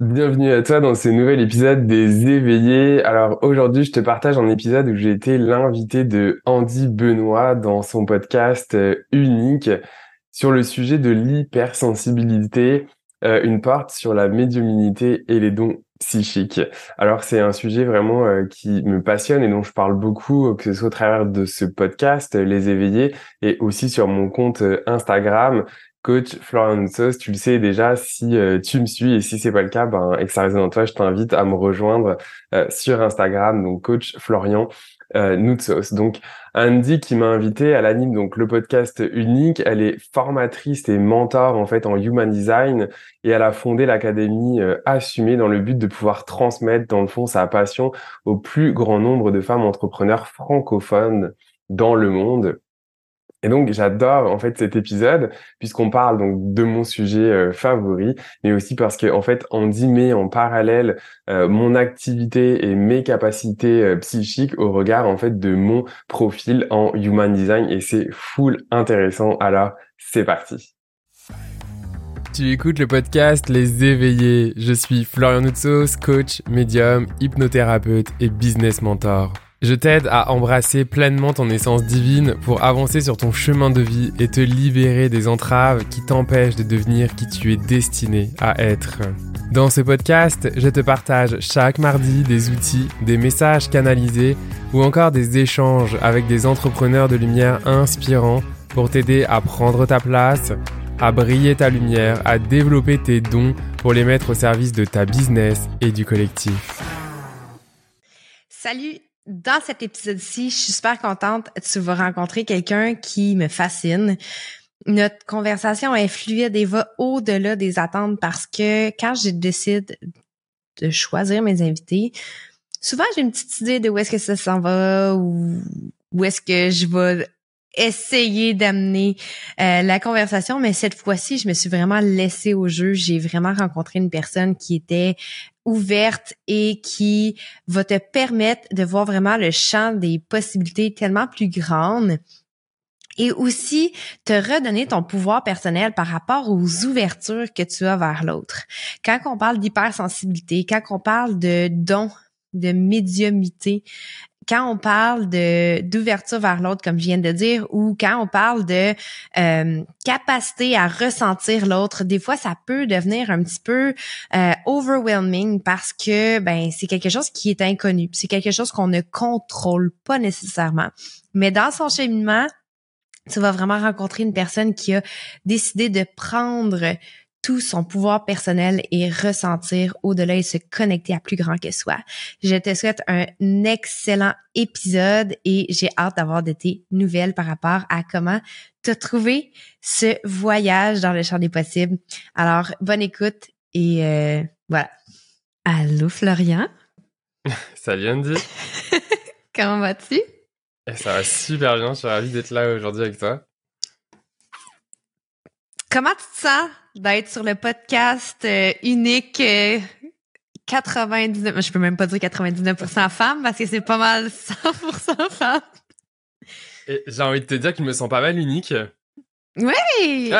Bienvenue à toi dans ce nouvel épisode des éveillés. Alors aujourd'hui, je te partage un épisode où j'ai été l'invité de Andy Benoît dans son podcast euh, unique sur le sujet de l'hypersensibilité, euh, une part sur la médiumnité et les dons psychiques. Alors c'est un sujet vraiment euh, qui me passionne et dont je parle beaucoup, que ce soit au travers de ce podcast, Les éveillés, et aussi sur mon compte Instagram coach Florian Sauce, tu le sais déjà, si euh, tu me suis et si c'est pas le cas, ben, et que ça résonne en toi, je t'invite à me rejoindre euh, sur Instagram, donc coach Florian euh, Donc Andy qui m'a invité, elle anime donc le podcast unique, elle est formatrice et mentor en fait en human design et elle a fondé l'académie euh, Assumée dans le but de pouvoir transmettre dans le fond sa passion au plus grand nombre de femmes entrepreneurs francophones dans le monde. Et donc j'adore en fait cet épisode puisqu'on parle donc de mon sujet euh, favori, mais aussi parce que en fait Andy met en parallèle euh, mon activité et mes capacités euh, psychiques au regard en fait de mon profil en human design et c'est full intéressant. Alors c'est parti. Tu écoutes le podcast Les Éveillés. Je suis Florian Noutsos, coach, médium, hypnothérapeute et business mentor. Je t'aide à embrasser pleinement ton essence divine pour avancer sur ton chemin de vie et te libérer des entraves qui t'empêchent de devenir qui tu es destiné à être. Dans ce podcast, je te partage chaque mardi des outils, des messages canalisés ou encore des échanges avec des entrepreneurs de lumière inspirants pour t'aider à prendre ta place, à briller ta lumière, à développer tes dons pour les mettre au service de ta business et du collectif. Salut dans cet épisode-ci, je suis super contente. Tu vas rencontrer quelqu'un qui me fascine. Notre conversation est fluide et va au-delà des attentes parce que quand je décide de choisir mes invités, souvent j'ai une petite idée de où est-ce que ça s'en va ou où est-ce que je vais essayer d'amener euh, la conversation, mais cette fois-ci, je me suis vraiment laissée au jeu. J'ai vraiment rencontré une personne qui était ouverte et qui va te permettre de voir vraiment le champ des possibilités tellement plus grandes et aussi te redonner ton pouvoir personnel par rapport aux ouvertures que tu as vers l'autre. Quand on parle d'hypersensibilité, quand on parle de don, de médiumité, quand on parle de d'ouverture vers l'autre, comme je viens de dire, ou quand on parle de euh, capacité à ressentir l'autre, des fois ça peut devenir un petit peu euh, overwhelming parce que ben c'est quelque chose qui est inconnu, c'est quelque chose qu'on ne contrôle pas nécessairement. Mais dans son cheminement, tu vas vraiment rencontrer une personne qui a décidé de prendre tout son pouvoir personnel et ressentir au-delà et se connecter à plus grand que soi. Je te souhaite un excellent épisode et j'ai hâte d'avoir de tes nouvelles par rapport à comment te trouver ce voyage dans le champ des possibles. Alors, bonne écoute et euh, voilà. Allô Florian? Salut Andy. comment vas-tu? Eh, ça va super bien, je suis ravi d'être là aujourd'hui avec toi. Comment tu te sens? D'être sur le podcast euh, unique 99, euh, je peux même pas dire 99% femmes parce que c'est pas mal 100% femmes. J'ai envie de te dire qu'il me sent pas mal unique. Oui!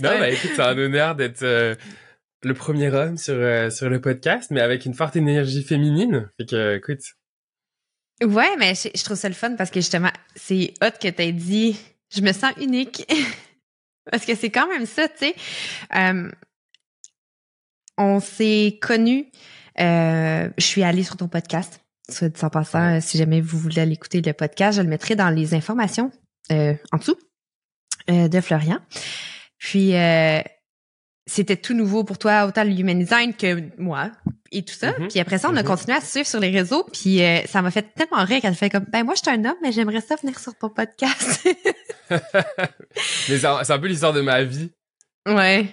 non, bah écoute, c'est un honneur d'être euh, le premier homme sur, sur le podcast, mais avec une forte énergie féminine. Fait que, écoute. Ouais, mais je, je trouve ça le fun parce que justement, c'est hot que t'aies dit je me sens unique. Parce que c'est quand même ça, tu sais. Euh, on s'est connus. Euh, je suis allée sur ton podcast. Soit en passant, si jamais vous voulez aller écouter le podcast, je le mettrai dans les informations euh, en dessous de Florian. Puis c'était tout nouveau pour toi, autant le human design que moi et tout ça. Mm-hmm. Puis après ça, on a mm-hmm. continué à se suivre sur les réseaux. Puis euh, ça m'a fait tellement rire qu'elle fait comme, ben moi, je suis un homme, mais j'aimerais ça venir sur ton podcast. mais c'est un peu l'histoire de ma vie. Ouais.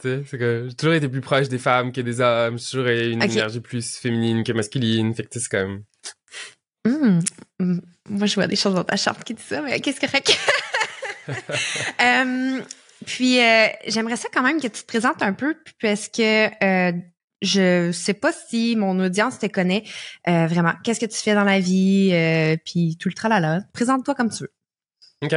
Tu sais, c'est que j'ai toujours été plus proche des femmes que des hommes. J'ai toujours eu une énergie plus féminine que masculine. Fait que c'est quand même... Mmh. Moi, je vois des choses dans ta charte qui disent ça, mais qu'est-ce que fait euh, puis euh, j'aimerais ça quand même que tu te présentes un peu parce que euh, je sais pas si mon audience te connaît euh, vraiment. Qu'est-ce que tu fais dans la vie, puis tout le tralala. Présente-toi comme tu veux. OK.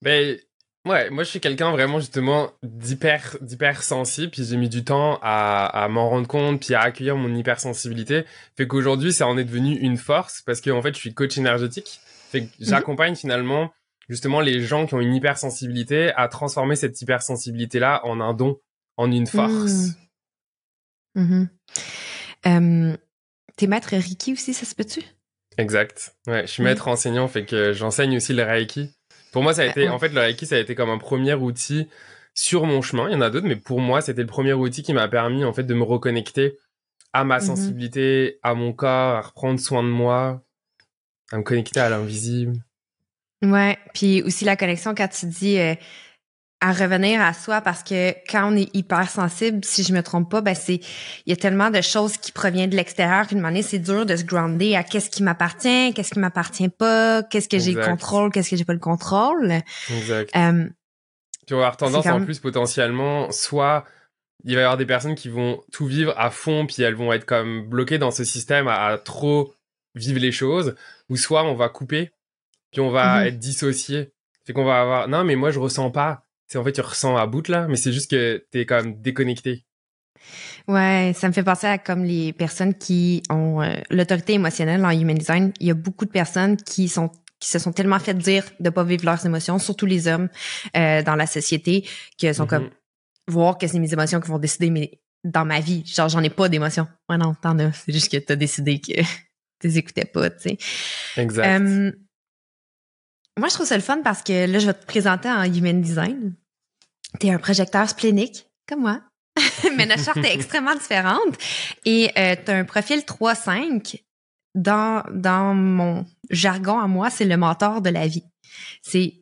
Ben, Ouais, moi je suis quelqu'un vraiment justement d'hyper d'hyper sensible, puis j'ai mis du temps à, à m'en rendre compte, puis à accueillir mon hypersensibilité. Fait qu'aujourd'hui, ça en est devenu une force parce que en fait, je suis coach énergétique. Fait que mhm. j'accompagne finalement justement les gens qui ont une hypersensibilité à transformer cette hypersensibilité là en un don, en une force. Mmh. Mmh. T'es maître Reiki aussi, ça se peut-tu? Exact. Ouais, je suis maître enseignant, fait que j'enseigne aussi le Reiki. Pour moi, ça a été, en fait, le Reiki, ça a été comme un premier outil sur mon chemin. Il y en a d'autres, mais pour moi, c'était le premier outil qui m'a permis, en fait, de me reconnecter à ma mmh sensibilité, à mon corps, à reprendre soin de moi, à me connecter à l'invisible. Ouais, puis aussi la connexion quand tu dis euh, à revenir à soi parce que quand on est hypersensible, si je me trompe pas, ben c'est il y a tellement de choses qui proviennent de l'extérieur qu'une manière c'est dur de se grounder à qu'est-ce qui m'appartient, qu'est-ce qui m'appartient pas, qu'est-ce que j'ai le contrôle, qu'est-ce que j'ai pas le contrôle. Exact. Euh, tu vas avoir tendance en plus potentiellement soit il va y avoir des personnes qui vont tout vivre à fond puis elles vont être comme bloquées dans ce système à, trop vivre les choses ou soit on va couper puis on va mhm. être dissocié. Fait qu'on va avoir non mais moi je ressens pas c'est en fait tu ressens à bout là, mais c'est juste que t'es quand même déconnecté. Ouais, ça me fait penser à comme les personnes qui ont euh, l'autorité émotionnelle en human design. Il y a beaucoup de personnes qui sont qui se sont tellement fait dire de pas vivre leurs émotions, surtout les hommes euh, dans la société, que sont comme mm-hmm. voir que c'est mes émotions qui vont décider mais dans ma vie, genre j'en ai pas d'émotions. Ouais non, t'en as, c'est juste que t'as décidé que tu écoutais pas, tu sais. Exact. Euh, moi je trouve ça le fun parce que là je vais te présenter en human design. T'es un projecteur splénique, comme moi. mais notre charte est extrêmement différente. Et euh, tu as un profil 3-5. Dans, dans mon jargon à moi, c'est le mentor de la vie. C'est,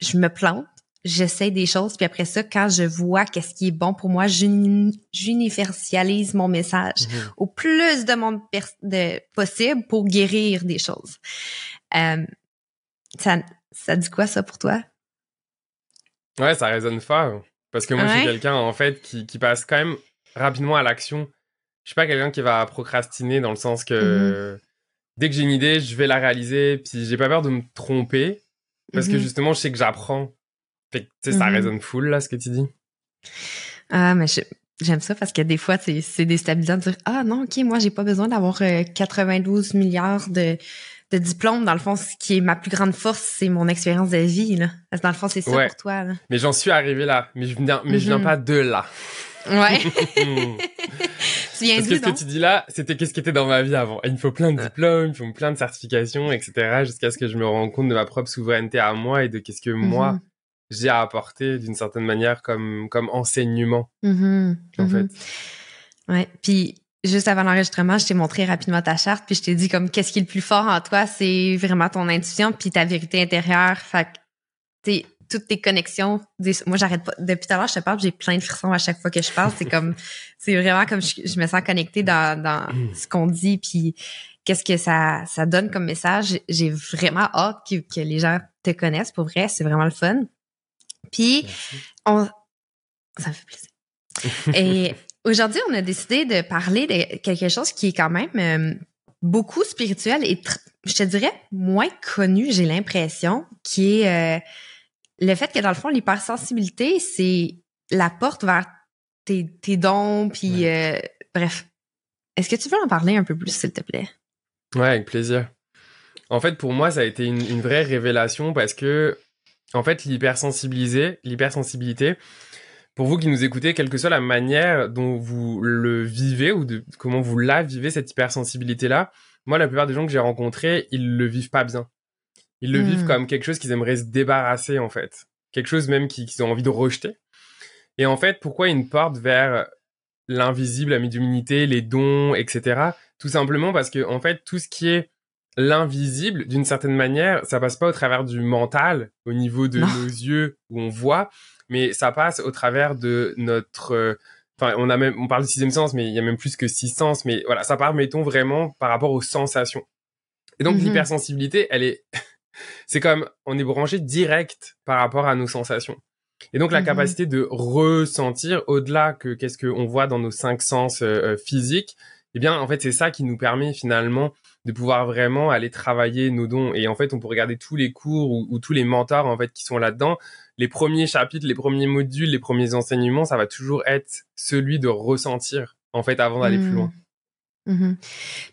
je me plante, j'essaie des choses, puis après ça, quand je vois qu'est-ce qui est bon pour moi, j'universalise mon message mhm. au plus de monde de, possible pour guérir des choses. Euh, ça, ça dit quoi ça pour toi? Ouais, ça résonne fort. Parce que moi, je suis quelqu'un, en fait, qui, qui passe quand même rapidement à l'action. Je suis pas quelqu'un qui va procrastiner dans le sens que mm-hmm. dès que j'ai une idée, je vais la réaliser. Puis j'ai pas peur de me tromper. Parce que mm-hmm. justement, je sais que j'apprends. Fait que, tu sais, ça mm-hmm. résonne full, là, ce que tu dis. Ah, mais J'aime ça parce que des fois, c'est déstabilisant de dire Ah non, ok, moi, j'ai pas besoin d'avoir 92 euh, milliards de, de diplôme, dans le fond, ce qui est ma plus grande force, c'est mon expérience de vie. Là. Parce que dans le fond, c'est ça pour toi. Là. Mais j'en suis arrivé là. Mais je viens, mais je viens mhm. pas de là. Ouais. tu viens Parce que ce que tu dis là, c'était qu'est-ce qui était dans ma vie avant? il me faut plein de diplômes, il me faut plein de certifications, etc. Jusqu'à ce que je me rende compte de ma propre souveraineté à moi et de qu'est-ce que moi mhm. j'ai à apporter d'une certaine manière comme comme enseignement. Mhm. En fait. Ouais. Puis juste avant l'enregistrement, je t'ai montré rapidement ta charte, puis je t'ai dit comme qu'est-ce qui est le plus fort en toi, c'est vraiment ton intuition, puis ta vérité intérieure. Fait que, toutes tes connexions. Moi, j'arrête pas. Depuis tout à l'heure, je te parle, j'ai plein de frissons à chaque fois que je parle. C'est comme, c'est vraiment comme je, me sens connectée dans, dans ce qu'on dit, puis qu'est-ce que ça, ça donne comme message. J'ai vraiment hâte que, que les gens te connaissent. Pour vrai, c'est vraiment le fun. Puis, on, ça me fait plaisir. Et Aujourd'hui, on a décidé de parler de quelque chose qui est quand même euh, beaucoup spirituel et je te dirais moins connu, j'ai l'impression, qui est euh, le fait que dans le fond, l'hypersensibilité, c'est la porte vers tes, tes dons, puis euh, bref. Est-ce que tu veux en parler un peu plus, s'il te plaît? Ouais, avec plaisir. En fait, pour moi, ça a été une, une vraie révélation parce que, en fait, l'hypersensibilité, l'hypersensibilité, pour vous qui nous écoutez, quelle que soit la manière dont vous le vivez ou de comment vous la vivez, cette hypersensibilité-là, moi, la plupart des gens que j'ai rencontrés, ils le vivent pas bien. Ils le vivent hmm. comme quelque chose qu'ils aimeraient se débarrasser, en fait. Quelque chose même qu'ils ont envie de rejeter. Et en fait, pourquoi une porte vers l'invisible, la médiumnité, les dons, etc. Tout simplement parce que, en fait, tout ce qui est l'invisible, d'une certaine manière, ça passe pas au travers du mental, au niveau de nos yeux où on voit, mais ça passe au travers de notre euh, enfin on a même on parle de sixième sens mais il y a même plus que six sens mais voilà ça part mettons vraiment par rapport aux sensations et donc mhm. l'hypersensibilité elle est c'est comme on est branché direct par rapport à nos sensations et donc la mhm. capacité de ressentir au-delà que qu'est-ce qu'on voit dans nos cinq sens euh, euh, physiques eh bien en fait c'est ça qui nous permet finalement de pouvoir vraiment aller travailler nos dons et en fait on peut regarder tous les cours ou, ou tous les mentors en fait qui sont là-dedans les premiers chapitres, les premiers modules, les premiers enseignements, ça va toujours être celui de ressentir, en fait, avant d'aller plus loin. Mm-hmm.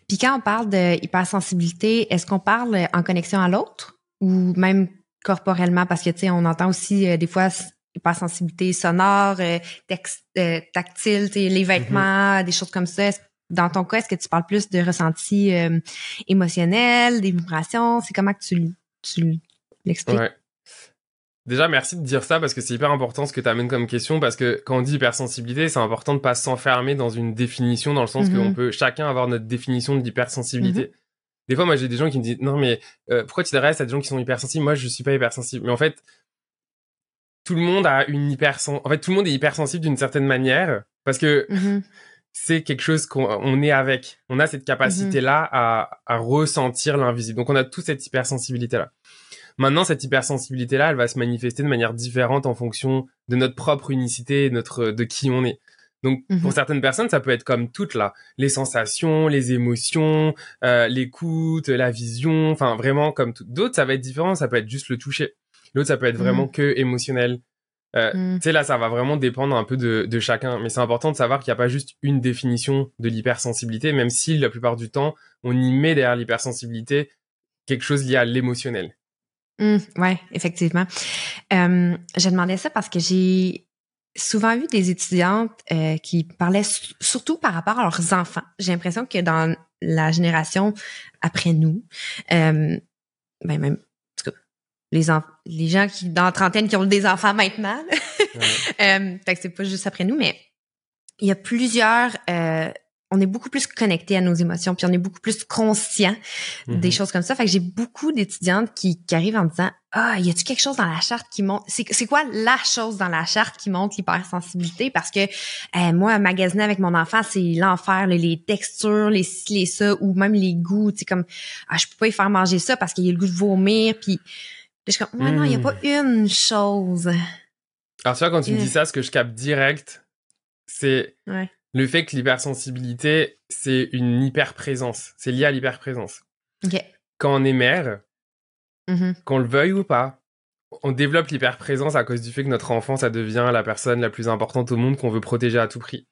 Puis quand on parle de hypersensibilité, est-ce qu'on parle en connexion à l'autre ou même corporellement? Parce que, tu sais, on entend aussi euh, des fois hypersensibilité sonore, euh, euh, tactile, les mm-hmm. vêtements, des choses comme ça. Dans ton cas, est-ce que tu parles plus de ressenti émotionnel, des vibrations? C'est comment que tu, tu l'expliques? Déjà, merci de dire ça parce que c'est hyper important ce que tu amènes comme question parce que quand on dit hypersensibilité, c'est important de pas s'enfermer dans une définition dans le sens qu'on mm-hmm. peut chacun avoir notre définition de l'hypersensibilité. Mm-hmm. Des fois, moi, j'ai des gens qui me disent non mais euh, pourquoi tu t'adresses à des gens qui sont hypersensibles? Moi, je suis pas hypersensible. Mais en fait, tout le monde a une hypersen... En fait, tout le monde est hypersensible d'une certaine manière parce que mm-hmm. c'est quelque chose qu'on est avec. On a cette capacité là à, à ressentir l'invisible. Donc, on a toute cette hypersensibilité là. Maintenant, cette hypersensibilité-là, elle va se manifester de manière différente en fonction de notre propre unicité, notre, de qui on est. Donc, pour mhm. certaines personnes, ça peut être comme toutes là, les sensations, les émotions, euh, l'écoute, la vision, enfin vraiment comme tout. D'autres, ça va être différent, ça peut être juste le toucher. L'autre, ça peut être vraiment mhm. que émotionnel. Euh, mhm. Tu sais, là, ça va vraiment dépendre un peu de, de chacun. Mais c'est important de savoir qu'il n'y a pas juste une définition de l'hypersensibilité, même si la plupart du temps, on y met derrière l'hypersensibilité quelque chose lié à l'émotionnel. Mmh, ouais, effectivement. Euh, je demandais ça parce que j'ai souvent vu des étudiantes euh, qui parlaient surtout par rapport à leurs enfants. J'ai l'impression que dans la génération après nous, euh, ben même en tout cas, les les gens qui dans la trentaine qui ont des enfants maintenant, fait que c'est pas juste après nous, mais il y a plusieurs euh, on est beaucoup plus connecté à nos émotions, puis on est beaucoup plus conscient des mhm. choses comme ça. Fait que j'ai beaucoup d'étudiantes qui, qui, arrivent en disant Ah, y a-tu quelque chose dans la charte qui montre C'est, quoi la chose dans la charte qui montre l'hypersensibilité? Parce que euh, moi, magasiner avec mon enfant, c'est l'enfer, les textures, les ci, les ça, ou même les goûts. Tu sais, comme Ah, je peux pas y faire manger ça parce qu'il y a le goût de vomir. Puis je suis comme Ouais, non, il y a pas hmm. une chose. Alors, tu vois, quand tu me dis ça, ce que je capte direct, c'est ouais le fait que l'hypersensibilité, c'est une hyperprésence. C'est lié à l'hyperprésence. Quand on est mère, mm-hmm. qu'on le veuille ou pas, on développe l'hyperprésence à cause du fait que notre enfant, ça devient la personne la plus importante au monde qu'on veut protéger à tout prix.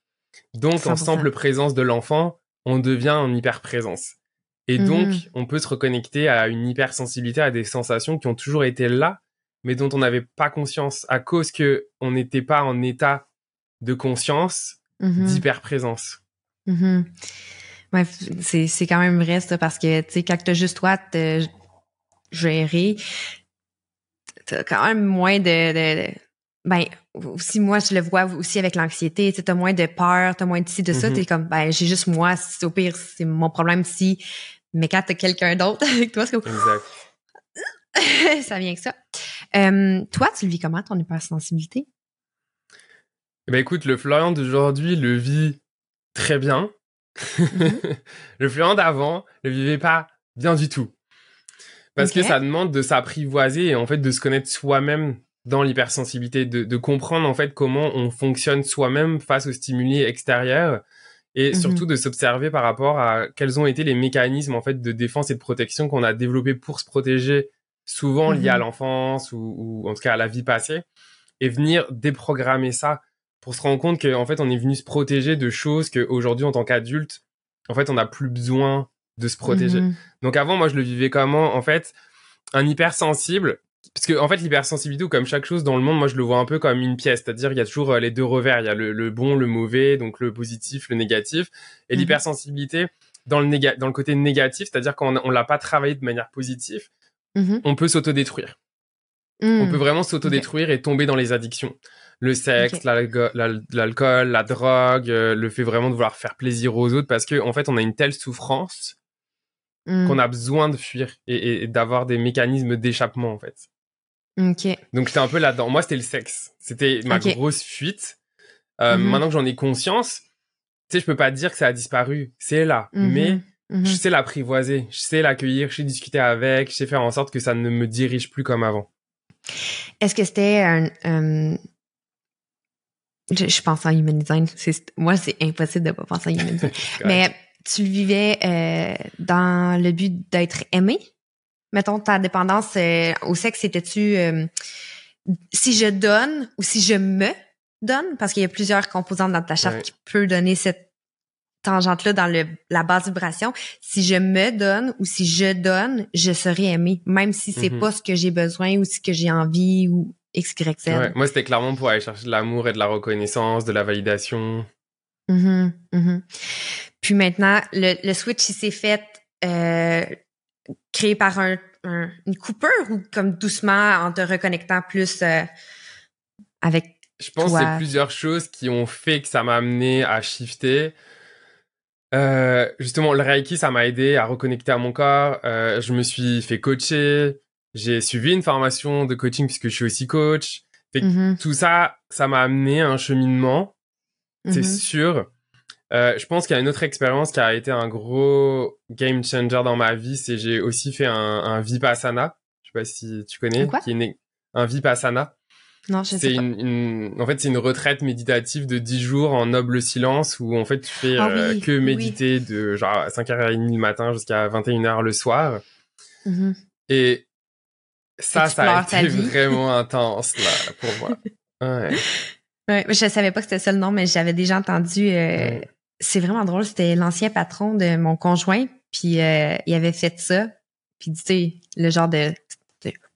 Donc, en simple présence de l'enfant, on devient en hyperprésence. Et mm-hmm. donc, on peut se reconnecter à une hypersensibilité, à des sensations qui ont toujours été là, mais dont on n'avait pas conscience à cause que on n'était pas en état de conscience Mm-hmm. d'hyper-présence. Ouais, c'est, c'est quand même vrai, ça, parce que, tu sais, quand t'as juste toi te gérer, t'as quand même moins de, de, ben, aussi, moi, je le vois aussi avec l'anxiété, tu t'as moins de peur, t'as moins de ci, de ça, mm-hmm. t'es comme, ben, j'ai juste moi, au pire, c'est mon problème si, mais quand t'as quelqu'un d'autre avec toi, c'est comme... Exact. ça vient que ça. Euh, toi, tu le vis comment, ton hypersensibilité? Ben écoute, le Florian d'aujourd'hui le vit très bien. Mm-hmm. le Florian d'avant le vivait pas bien du tout. Parce que ça demande de s'apprivoiser et en fait de se connaître soi-même dans l'hypersensibilité, de, de, comprendre en fait comment on fonctionne soi-même face aux stimuli extérieurs et mm-hmm. surtout de s'observer par rapport à quels ont été les mécanismes en fait de défense et de protection qu'on a développés pour se protéger, souvent liés à mm-hmm. l'enfance ou, ou, en tout cas à la vie passée, et venir déprogrammer ça pour se rendre compte qu'en fait, on est venu se protéger de choses qu'aujourd'hui, en tant qu'adulte, en fait, on n'a plus besoin de se protéger. Mhm. Donc avant, moi, je le vivais comment En fait, un hypersensible, parce que en fait, l'hypersensibilité, comme chaque chose dans le monde, moi, je le vois un peu comme une pièce, c'est-à-dire il y a toujours euh, les deux revers, il y a le, bon, le mauvais, donc le positif, le négatif, et mhm. l'hypersensibilité dans le dans le côté négatif, c'est-à-dire quand on, l'a pas travaillé de manière positive, mhm. on peut s'autodétruire. On peut vraiment s'autodétruire et tomber dans les addictions le sexe, l'alcool, la drogue, euh, le fait vraiment de vouloir faire plaisir aux autres parce que en fait on a une telle souffrance hmm. qu'on a besoin de fuir et, d'avoir des mécanismes d'échappement en fait. Ok. Donc j'étais un peu là-dedans. Moi c'était le sexe, c'était ma grosse fuite. Euh, mhm. Maintenant que j'en ai conscience, tu sais je peux pas dire que ça a disparu, c'est là, mhm. mais mhm. je sais l'apprivoiser, je sais l'accueillir, je sais discuter avec, je sais faire en sorte que ça ne me dirige plus comme avant. Est-ce que c'était un, je, pense en human design. Moi, c'est impossible de pas penser en human design. Mais tu le vivais euh, dans le but d'être aimé? Mettons, ta dépendance euh, au sexe, c'était-tu... Euh, si je donne ou si je me donne, parce qu'il y a plusieurs composantes dans ta charte Ouais. qui peut donner cette tangente-là dans le, la basse vibration. Si je me donne ou si je donne, je serai aimé, même si c'est Mhm. pas ce que j'ai besoin ou ce que j'ai envie ou X, Y, Z. Ouais, moi, c'était clairement pour aller chercher de l'amour et de la reconnaissance, de la validation. Mhm, mhm. Puis maintenant, le, le switch, il s'est fait euh, créé par un, un- une coupure ou comme doucement en te reconnectant plus euh, avec... Je pense que c'est plusieurs choses qui ont fait que ça m'a amené à shifter. Euh, justement, le Reiki, ça m'a aidé à reconnecter à mon corps. Euh, je me suis fait coacher. J'ai suivi une formation de coaching puisque je suis aussi coach. Fait que Mhm, Tout ça, ça m'a amené à un cheminement, c'est mhm. sûr. Euh, je pense qu'il y a une autre expérience qui a été un gros game changer dans ma vie, c'est j'ai aussi fait un, un Vipassana. Je sais pas si tu connais. Quoi? qui est un Vipassana. Non, je sais pas. une, en fait, c'est une retraite méditative de 10 jours en noble silence où, en fait, tu fais Ah euh, oui, que oui. méditer de genre à 5h30 le matin jusqu'à 21h le soir. Mhm. Et ça, ça a été vraiment intense, là, pour moi. Ouais. Ouais, je savais pas que c'était ça le nom, mais j'avais déjà entendu. euh. C'est vraiment drôle. C'était l'ancien patron de mon conjoint, puis euh, il avait fait ça. Puis tu sais, le genre de,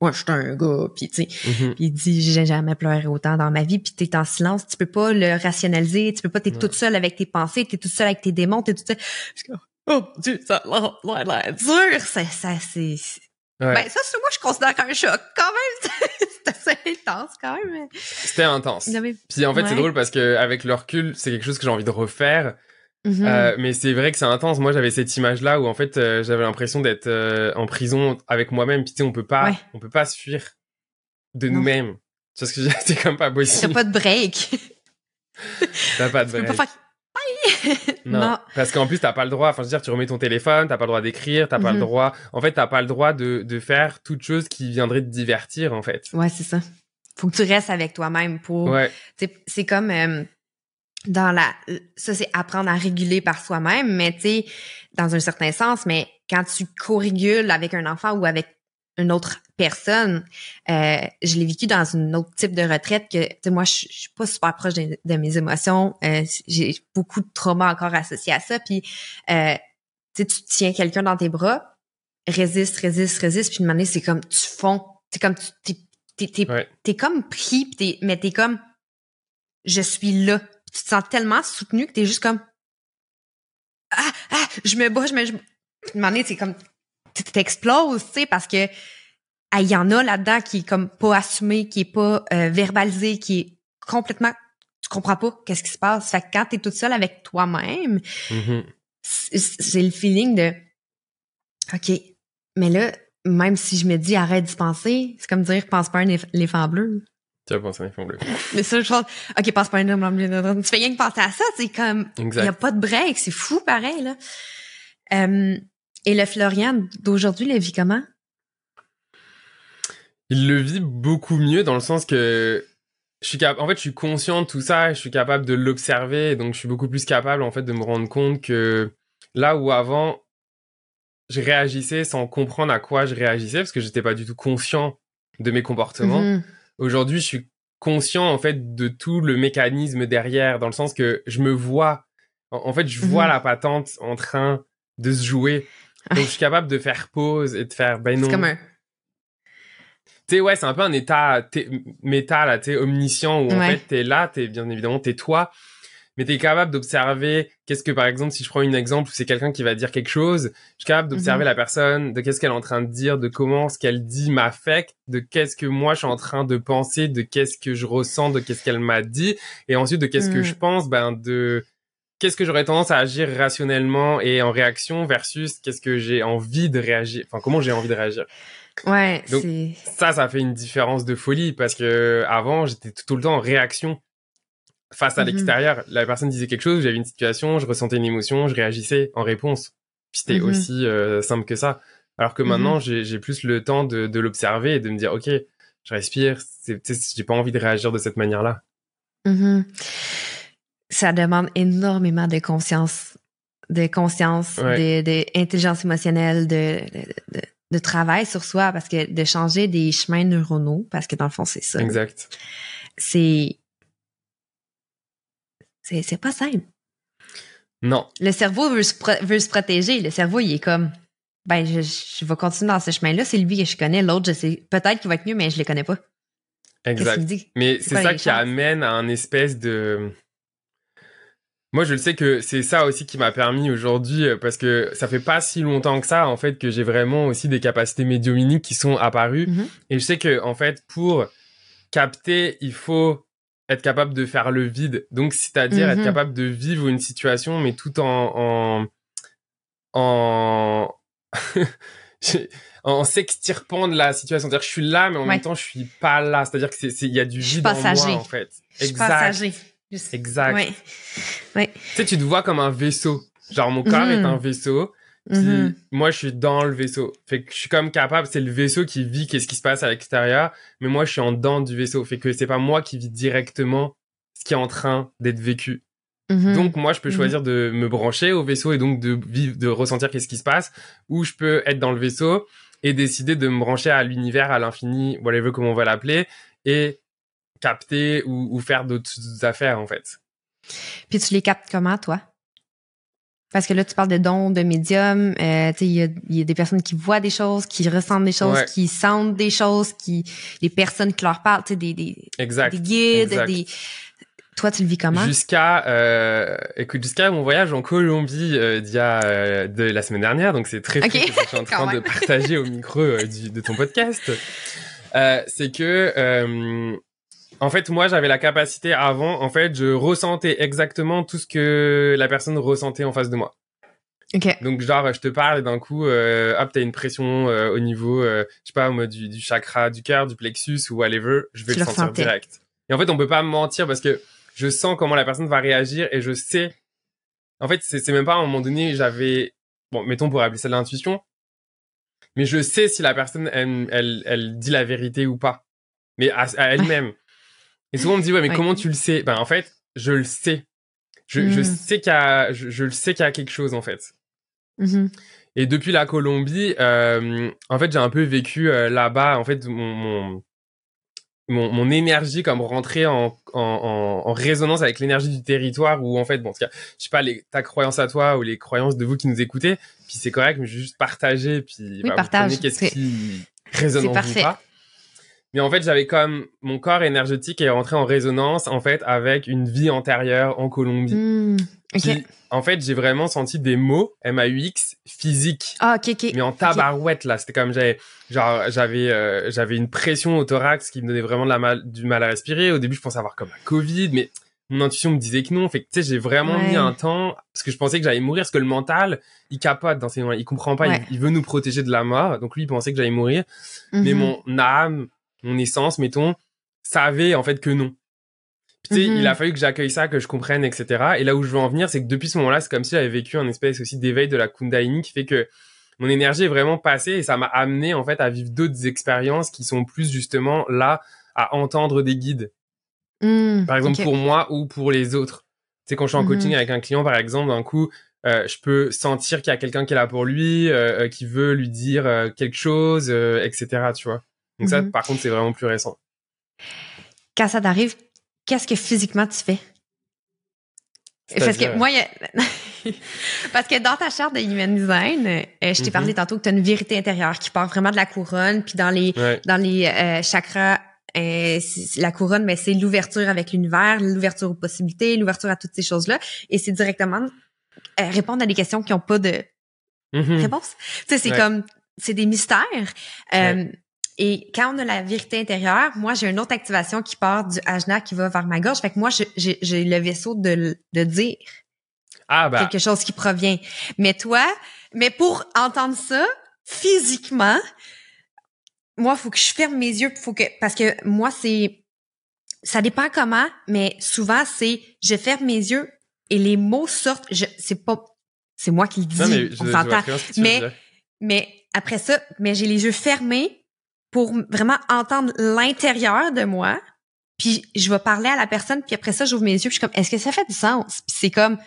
ouais, je suis un gars, puis tu sais, Mhm. puis il dit j'ai jamais pleuré autant dans ma vie. Puis t'es en silence, tu peux pas le rationaliser, tu peux pas. T'es Ouais. toute seule avec tes pensées, t'es toute seule avec tes démons, t'es toute seule. Oh Dieu, ça a l'air dur. Ça, ça c'est. Ouais. Ben ça, c'est moi je considère comme un choc quand même. c'est assez intense quand même. C'était intense. Avait- Puis en fait, c'est drôle parce que avec le recul, c'est quelque chose que j'ai envie de refaire. Mhm. Euh, mais c'est vrai que c'est intense. Moi, j'avais cette image-là où en fait, euh, j'avais l'impression d'être euh, en prison avec moi-même. Puis tu sais, on peut pas, Ouais. on peut pas se fuir de nous-mêmes. Tu vois ce que je veux dire? C'est comme pas T'as possible. pas de break. T'as pas de Tu peux pas break. faire. Non. Non. Parce qu'en plus, t'as pas le droit. Enfin, je veux dire, tu remets ton téléphone, t'as pas le droit d'écrire, t'as pas le Mhm. droit. En fait, t'as pas le droit de, de faire toute chose qui viendrait te divertir, en fait. Ouais, c'est ça. Faut que tu restes avec toi-même pour. Ouais. C'est c'est comme euh, dans la. Ça c'est apprendre à réguler par soi-même, mais tu sais, dans un certain sens. Mais quand tu co-régules avec un enfant ou avec une autre personne, euh, je l'ai vécu dans une autre type de retraite que, tu sais, moi, je je suis pas super proche de, de mes émotions. Euh, J'ai beaucoup de trauma encore associé à ça. Puis, euh, tu sais, tu tiens quelqu'un dans tes bras, résiste, résiste, résiste, puis une année, c'est comme tu fonds. C'est comme tu t'es, t'es, Ouais. comme pris, puis t'es, mais t'es comme je suis là. Tu te sens tellement soutenu que t'es juste comme ah ah je me bats, je me je... Puis une année, c'est comme t'exploses, tu sais, parce que il y en a là-dedans qui est comme pas assumé, qui est pas euh, verbalisé, qui est complètement tu comprends pas qu'est-ce qui se passe. Fait que quand t'es toute seule avec toi-même, Mhm. c'est c'est le feeling de OK, mais là, même si je me dis arrête d'y penser, c'est comme dire pense pas à un éléphant bleu. Tu vas penser à un éléphant bleu. Mais ça, je pense, OK, pense pas à un éléphant bleu. Tu fais rien que penser à ça, c'est comme il y a pas de break, c'est fou pareil là. Et le Florian d'aujourd'hui le vit comment? Il le vit beaucoup mieux dans le sens que je suis cap- en fait, je suis conscient de tout ça, je suis capable de l'observer, donc je suis beaucoup plus capable en fait de me rendre compte que là où avant je réagissais sans comprendre à quoi je réagissais parce que j'étais pas du tout conscient de mes comportements. Mhm. Aujourd'hui, je suis conscient en fait de tout le mécanisme derrière, dans le sens que je me vois. En, en fait, je vois Mhm. la patente en train de se jouer. Donc, je suis capable de faire pause et de faire ben non. C'est comme un Tu sais, ouais, c'est un peu un état méta, là, tu sais, omniscient, où en Ouais. fait, t'es là, t'es bien évidemment, t'es toi, mais t'es capable d'observer qu'est-ce que, par exemple, si je prends un exemple où c'est quelqu'un qui va dire quelque chose, je suis capable d'observer Mhm. la personne, de qu'est-ce qu'elle est en train de dire, de comment ce qu'elle dit m'affecte, de qu'est-ce que moi je suis en train de penser, de qu'est-ce que je ressens, de qu'est-ce qu'elle m'a dit, et ensuite de qu'est-ce que Mhm. je pense, ben, de qu'est-ce que j'aurais tendance à agir rationnellement et en réaction versus qu'est-ce que j'ai envie de réagir, enfin, comment j'ai envie de réagir. ouais, Donc, Ça, ça fait une différence de folie parce que avant, j'étais tout, le temps en réaction face à Mhm. l'extérieur. La personne disait quelque chose, j'avais une situation, je ressentais une émotion, je réagissais en réponse. Puis c'était Mhm. aussi euh, simple que ça. Alors que Mhm. maintenant, j'ai j'ai plus le temps de, de l'observer et de me dire, ok, je respire. J'ai pas envie de réagir de cette manière-là. Ça demande énormément de conscience, de conscience, Ouais. de, de intelligence émotionnelle, de, de, travail sur soi parce que de changer des chemins neuronaux parce que dans le fond c'est ça. Exact. C'est c'est pas simple. Non. Le cerveau veut se, veut se protéger. Le cerveau, il est comme, ben, je, je vais continuer dans ce chemin-là. C'est lui que je connais. L'autre, je sais, peut-être qu'il va être mieux, mais je le connais pas. Exact. Mais c'est ça qui amène à un espèce de. Moi, je le sais que c'est ça aussi qui m'a permis aujourd'hui, euh, parce que ça fait pas si longtemps que ça, en fait, que j'ai vraiment aussi des capacités médiumniques qui sont apparues. Mhm. Et je sais que, en fait, pour capter, il faut être capable de faire le vide. Donc, c'est-à-dire être Mhm. capable de vivre une situation, mais tout en, en, en, en s'extirpant de la situation. C'est-à-dire que je suis là, mais en Ouais. même temps, je suis pas là. C'est-à-dire que c'est, c'est- il y a du vide en moi, en fait. Je suis Exact. passager. Exact. Ouais. Ouais. Tu sais, tu te vois comme un vaisseau. Genre, mon corps Mhm. est un vaisseau. Puis Mhm. moi, je suis dans le vaisseau. Fait que je suis comme capable, c'est le vaisseau qui vit qu'est-ce qui se passe à l'extérieur, mais moi, je suis en dedans du vaisseau. Fait que c'est pas moi qui vis directement ce qui est en train d'être vécu. Mhm. Donc, moi, je peux Mhm. choisir de me brancher au vaisseau et donc de vivre, de ressentir qu'est-ce qui se passe, ou je peux être dans le vaisseau et décider de me brancher à l'univers, à l'infini, whatever, comment on va l'appeler, et capter ou, ou faire d'autres affaires, en fait. Puis tu les captes comment, toi? Parce que là, tu parles de dons, de médium. Euh, il y y a des personnes qui voient des choses, qui ressentent des choses, Ouais. qui sentent des choses, qui des personnes qui leur parlent, des, des, Exact. des guides, exact. des. Toi, tu le vis comment? Jusqu'à, euh, écoute, jusqu'à mon voyage en Colombie euh, d'il y a euh, de la semaine dernière, donc c'est très Ok, frais ce que je suis en train de même. partager au micro du- de ton podcast. C'est que, en fait, moi, j'avais la capacité avant, en fait, je ressentais exactement tout ce que la personne ressentait en face de moi. Ok. Donc, genre, je te parle et d'un coup, euh, hop, t'as une pression euh, au niveau, euh, je sais pas, moi, du, du chakra du cœur, du plexus ou whatever, je vais Tu le sentir direct. Et en fait, on peut pas mentir parce que je sens comment la personne va réagir et je sais. En fait, c'est même pas à un moment donné, j'avais, bon, mettons pour appeler ça de l'intuition, mais je sais si la personne, elle, elle, elle dit la vérité ou pas, mais à, à elle-même. Et souvent on me dit ouais, mais Ouais. comment tu le sais? Ben en fait, je le sais. Je, je Mm. sais qu'il y a, je, je le sais qu'il y a quelque chose en fait. Mhm. Et depuis la Colombie, euh, en fait, j'ai un peu vécu euh, là-bas. En fait, mon, mon, mon, mon énergie comme rentrer en, en, en, en résonance avec l'énergie du territoire ou en fait, bon, en tout cas, je sais pas, les, ta croyance à toi ou les croyances de vous qui nous écoutez, puis c'est correct, mais je vais juste partager, puis bah, vous partage. qu'est-ce qui résonne en vous parfait. pas. Mais en fait, j'avais comme mon corps énergétique est rentré en résonance en fait avec une vie antérieure en Colombie. Hmm. Puis, en fait, j'ai vraiment senti des mots M-A-U-X physiques Ah, ok, ok. mais en tabarouette là c'était comme j'avais genre j'avais euh, j'avais une pression au thorax qui me donnait vraiment de la mal, du mal à respirer au début je pensais avoir comme un covid mais mon intuition me disait que non fait que tu sais j'ai vraiment Ouais. mis un temps parce que je pensais que j'allais mourir parce que le mental il capote dans ces moments il comprend pas Ouais. il, il veut nous protéger de la mort donc lui il pensait que j'allais mourir mais Mhm. mon âme mon essence mettons savait en fait que non Puis, tu sais, Mhm. il a fallu que j'accueille ça, que je comprenne, etc. Et là où je veux en venir, c'est que depuis ce moment-là, c'est comme si j'avais vécu un espèce aussi d'éveil de la Kundalini qui fait que mon énergie est vraiment passée et ça m'a amené en fait à vivre d'autres expériences qui sont plus justement là à entendre des guides. Hmm. Par exemple pour moi ou pour les autres. Tu sais quand je suis en Mhm. coaching avec un client par exemple, d'un coup euh, je peux sentir qu'il y a quelqu'un qui est là pour lui, euh, euh, qui veut lui dire euh, quelque chose, etc. Tu vois. Donc ça Mhm. par contre c'est vraiment plus récent. Quand ça t'arrive, qu'est-ce que physiquement tu fais? Parce que C'est-à-dire- moi, il y a- parce que dans ta charte de Human Design, euh, je t'ai Mhm. parlé tantôt que tu as une vérité intérieure qui part vraiment de la couronne, puis dans les Ouais. dans les euh, chakras, euh, la couronne, mais c'est l'ouverture avec l'univers, l'ouverture aux possibilités, l'ouverture à toutes ces choses-là, et c'est directement euh, répondre à des questions qui n'ont pas de Mhm. réponse. Tu sais, c'est Ouais. comme, c'est des mystères. Euh, Et quand on a la vérité intérieure, moi, j'ai une autre activation qui part du ajna qui va vers ma gorge. Fait que moi, j'ai le vaisseau de, de dire Ah bah quelque chose qui provient. Mais toi, mais pour entendre ça, physiquement, moi, faut que je ferme mes yeux, faut que, parce que moi, c'est, ça dépend comment, mais souvent, c'est, je ferme mes yeux et les mots sortent, je, c'est pas, c'est moi qui le dis, non mais on s'entend. Mais-. Mais après ça, mais j'ai les yeux fermés pour vraiment entendre l'intérieur de moi. Puis je vais parler à la personne, puis après ça, j'ouvre mes yeux, puis je suis comme, est-ce que ça fait du sens? Puis c'est comme,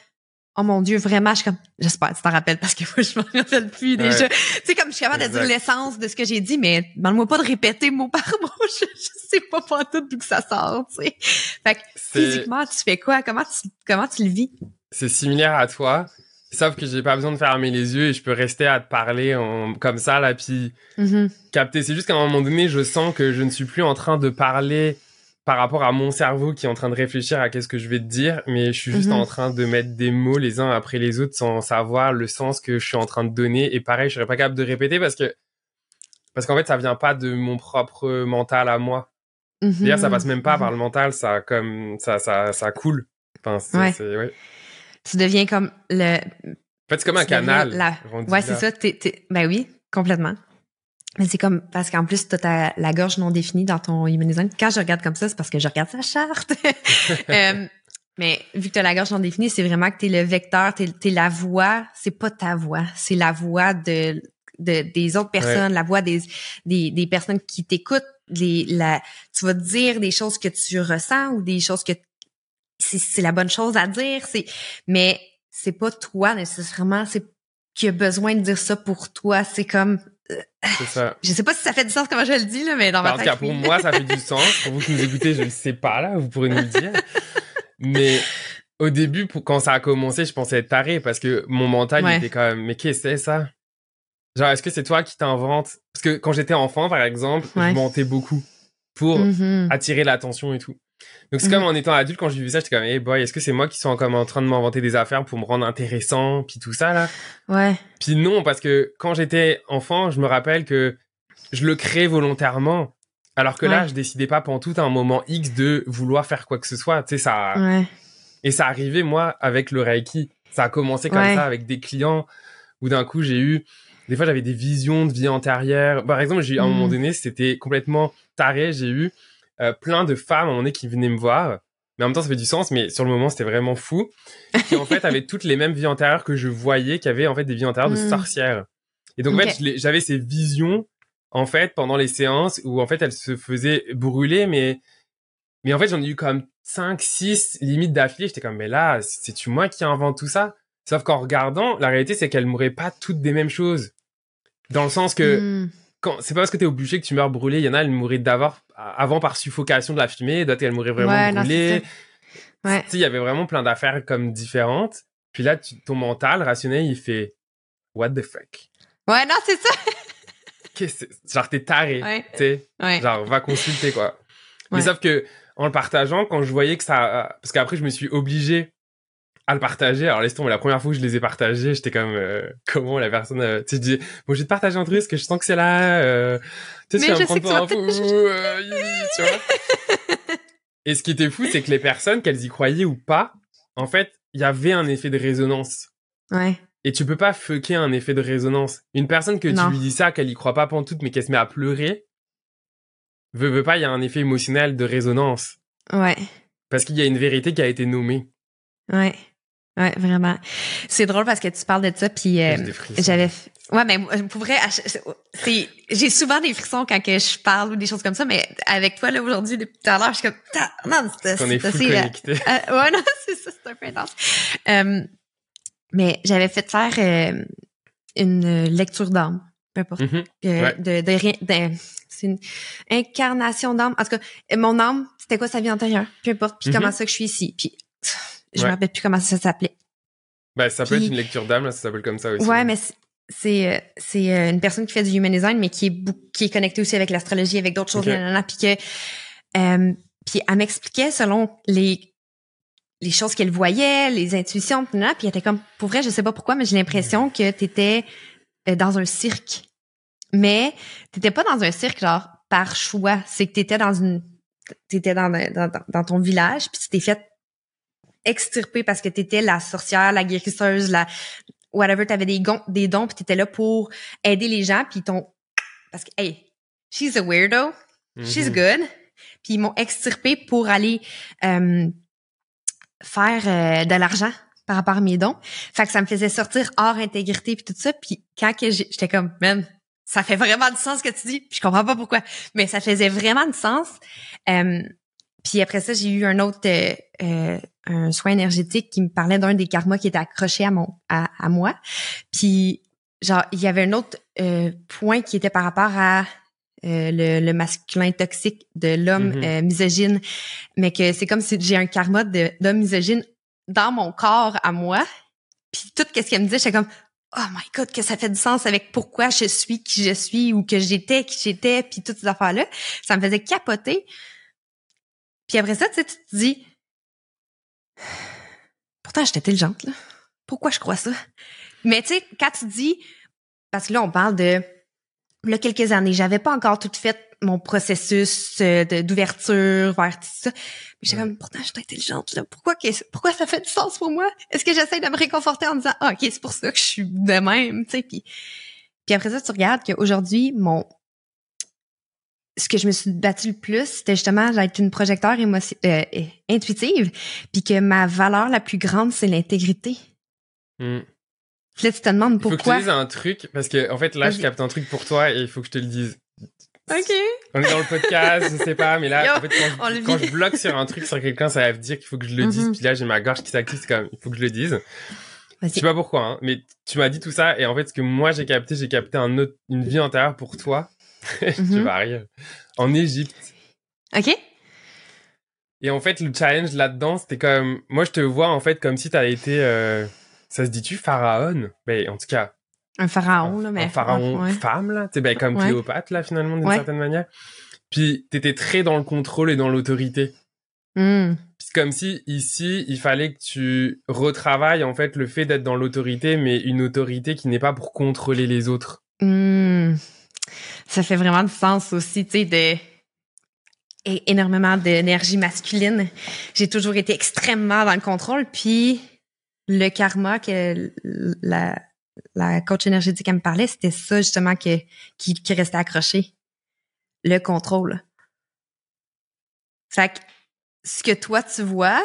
oh mon Dieu, vraiment, je suis comme, j'espère que tu t'en rappelles parce que moi, je m'en rappelle plus déjà. Tu sais, comme je suis capable de dire l'essence de ce que j'ai dit, mais demande-moi pas de répéter mot par mot. Je, sais pas pas tout d'où que ça sort, tu sais. Fait que, physiquement, tu fais quoi? Comment tu, comment tu le vis? C'est similaire à toi. Sauf que j'ai pas besoin de fermer les yeux et je peux rester à te parler en, comme ça, là, puis mm-hmm. capter. C'est juste qu'à un moment donné, je sens que je ne suis plus en train de parler par rapport à mon cerveau qui est en train de réfléchir à qu'est-ce que je vais te dire, mais je suis juste mm-hmm. en train de mettre des mots les uns après les autres sans savoir le sens que je suis en train de donner. Et pareil, je serais pas capable de répéter parce que parce qu'en fait, ça vient pas de mon propre mental à moi. Mm ça passe même pas par le mental, ça comme ça ça ça coule. Enfin, ouais tu deviens comme le. En fait, c'est comme un canal. La... Ouais, c'est ça. Ben oui, complètement. Mais c'est comme parce qu'en plus, tu as la gorge non définie dans ton humanisme. Quand je regarde comme ça, c'est parce que je regarde sa charte. euh, mais vu que tu as la gorge non définie, c'est vraiment que tu es le vecteur, tu es, la voix. C'est pas ta voix, c'est la voix de, de des autres personnes, la voix des, des, des personnes qui t'écoutent. Les, la, tu vas dire des choses que tu ressens ou des choses que c'est la bonne chose à dire, c'est mais c'est pas toi nécessairement, c'est qui a besoin de dire ça pour toi, c'est comme euh, c'est ça. Je sais pas si ça fait du sens comment je le dis là, mais dans ma tête. En tout cas, pour moi, ça fait du sens. Pour vous qui nous écoutez, je ne sais pas là, vous pourrez nous le dire. mais au début, pour quand ça a commencé, je pensais être taré parce que mon mental était quand même. Mais qu'est-ce que c'est ça? Genre, est-ce que c'est toi qui t'inventes? Parce que quand j'étais enfant, par exemple, je mentais beaucoup pour mm-hmm. attirer l'attention et tout. Donc c'est comme mhm. en étant adulte quand j'ai vu ça, j'étais comme hey boy, est-ce que c'est moi qui suis encore en train de m'inventer des affaires pour me rendre intéressant puis tout ça là? Ouais. Puis non parce que quand j'étais enfant, je me rappelle que je le crée volontairement alors que là, je décidais pas pendant tout un moment X de vouloir faire quoi que ce soit, tu sais ça ouais. Et ça arrivait moi avec le Reiki. Ça a commencé comme ça avec des clients où d'un coup, j'ai eu des fois j'avais des visions de vie antérieure. Par exemple, j'ai eu à un moment mhm. donné, c'était complètement taré, j'ai eu euh, plein de femmes à un moment donné qui venaient me voir. Mais en même temps, ça fait du sens, mais sur le moment, c'était vraiment fou. Qui, en fait, avaient toutes les mêmes vies antérieures que je voyais, qui avaient, en fait, des vies antérieures de hmm. sorcières. Et donc, en fait, j'avais ces visions, en fait, pendant les séances où, en fait, elles se faisaient brûler, mais, mais en fait, j'en ai eu comme 5, 6 limites d'affilée. J'étais comme, mais là, c'est-tu moi qui invente tout ça? Sauf qu'en regardant, la réalité, c'est qu'elles mouraient pas toutes des mêmes choses. Dans le sens que, hmm quand c'est pas parce que t'es bûcher que tu meurs brûlé. Il y en a, elles mouraient d'avant, avant par suffocation de la fumée. D'autres, elles mouraient vraiment ouais, brûlées. Ouais. Tu il y avait vraiment plein d'affaires comme différentes. Puis là, tu, ton mental rationnel, il fait What the fuck? Ouais, non, c'est ça. Qu'est-ce genre, t'es taré. Tu sais? Genre, va consulter, quoi. Mais sauf que, en le partageant, quand je voyais que ça, parce qu'après, je me suis obligé à le partager. Alors laisse tomber, la première fois que je les ai partagés, j'étais comme euh, comment la personne euh, tu dis bon, je vais te partager un truc parce que je sens que c'est là euh, tu sais tu vas me prendre pour un fou, euh, tu vois. Et ce qui était fou, c'est que les personnes qu'elles y croyaient ou pas, en fait, il y avait un effet de résonance. Ouais. Et tu peux pas fucker un effet de résonance. Une personne que tu lui dis ça, qu'elle y croit pas pantoute, mais qu'elle se met à pleurer, veut, veut pas, il y a un effet émotionnel de résonance. Ouais. Parce qu'il y a une vérité qui a été nommée. Ouais. Ouais, vraiment. C'est drôle parce que tu parles de ça, puis euh, j'avais. Ouais, mais pour vrai, c'est j'ai souvent des frissons quand que je parle ou des choses comme ça, mais avec toi là aujourd'hui depuis tout à l'heure, je suis comme non, c'est c'est euh, euh, ouais, non, c'est ça, c'est un peu intense. Euh, mais j'avais fait faire euh, une lecture d'âme, peu importe, mm de, de, de, c'est une incarnation d'âme. En tout cas, mon âme, c'était quoi sa vie antérieure, peu importe, puis mm-hmm. comment ça que je suis ici, puis je me rappelle plus comment ça s'appelait. Ben, ça peut être une lecture d'âme, ça s'appelle comme ça aussi. Ouais, mais c'est euh, c'est euh, une personne qui fait du human design, mais qui est qui est connectée aussi avec l'astrologie, avec d'autres choses, puis que euh, puis elle m'expliquait selon les les choses qu'elle voyait, les intuitions, puis elle était comme pour vrai, je sais pas pourquoi, mais j'ai l'impression que tu étais dans un cirque. Mais t'étais pas dans un cirque genre par choix, c'est que t'étais dans une t'étais dans, dans, dans ton village puis tu t'es fait extirpé parce que t'étais la sorcière, la guérisseuse, la whatever, t'avais des, des dons puis t'étais là pour aider les gens puis ton parce que hey, she's a weirdo, she's mm-hmm. good. Puis ils m'ont extirpé pour aller euh, faire euh, de l'argent par rapport à mes dons. Fait que ça me faisait sortir hors intégrité puis tout ça. Puis quand que j'étais comme, man, ça fait vraiment du sens ce que tu dis. Puis je comprends pas pourquoi, mais ça faisait vraiment du sens. Euh, puis après ça, j'ai eu un autre un soin énergétique qui me parlait d'un des karmas qui était accroché à mon à, à moi. Puis genre il y avait un autre euh, point qui était par rapport à euh, le, le, masculin toxique de l'homme Mhm. euh, misogyne, mais que c'est comme si j'ai un karma de- d'homme misogyne dans mon corps à moi. Puis tout ce qu'elle me disait, j'étais comme oh my god que ça fait du sens avec pourquoi je suis qui je suis ou que j'étais qui j'étais puis toutes ces affaires là, ça me faisait capoter. Puis après ça, tu sais, tu te dis pourtant j'étais intelligente là. Pourquoi je crois ça? Mais tu sais, quand tu dis parce que là on parle de là quelques années, j'avais pas encore tout fait mon processus euh, d'ouverture vers tout ça. Mais j'étais comme pourtant j'étais intelligente. là. Pourquoi que pourquoi ça fait du sens pour moi? Est-ce que j'essaie de me réconforter en disant ah, OK, c'est pour ça que je suis de même, tu sais puis puis après ça tu regardes qu'aujourd'hui mon ce que je me suis battue le plus, c'était justement d'être une projecteur euh, intuitive, puis que ma valeur la plus grande, c'est l'intégrité. Hmm. Là, tu te demandes Il faut que je te pourquoi. dise un truc, parce que en fait, là, je capte un truc pour toi et il faut que je te le dise. OK. On est dans le podcast, je sais pas, mais là, Yo, en fait, quand, je, quand je bloque sur un truc, sur quelqu'un, ça va me dire qu'il faut que je le dise. Mhm. Puis là, j'ai ma gorge qui s'active, c'est comme, il faut que je le dise. Je sais pas pourquoi, hein, mais tu m'as dit tout ça et en fait, ce que moi j'ai capté, j'ai capté un autre, une vie antérieure pour toi. tu Mhm. vas rire. En Égypte. OK? Et en fait, le challenge là-dedans, c'était comme, moi, je te vois en fait comme si t'avais été, euh, ça se dit-tu, pharaon? Ben, en tout cas, Un pharaon, là, mais. un pharaon Ouais. femme, là. Tu ben, comme Ouais. Cléopâtre, là, finalement, d'une Ouais. certaine manière. Puis, t'étais très dans le contrôle et dans l'autorité. Puis c'est comme si ici, il fallait que tu retravailles en fait le fait d'être dans l'autorité, mais une autorité qui n'est pas pour contrôler les autres. Hmm. Ça fait vraiment du sens aussi, tu sais, de énormément d'énergie masculine. J'ai toujours été extrêmement dans le contrôle, puis le karma que la, la coach énergétique elle me parlait, c'était ça justement que, qui, qui restait accroché. Le contrôle. Fait que ce que toi tu vois,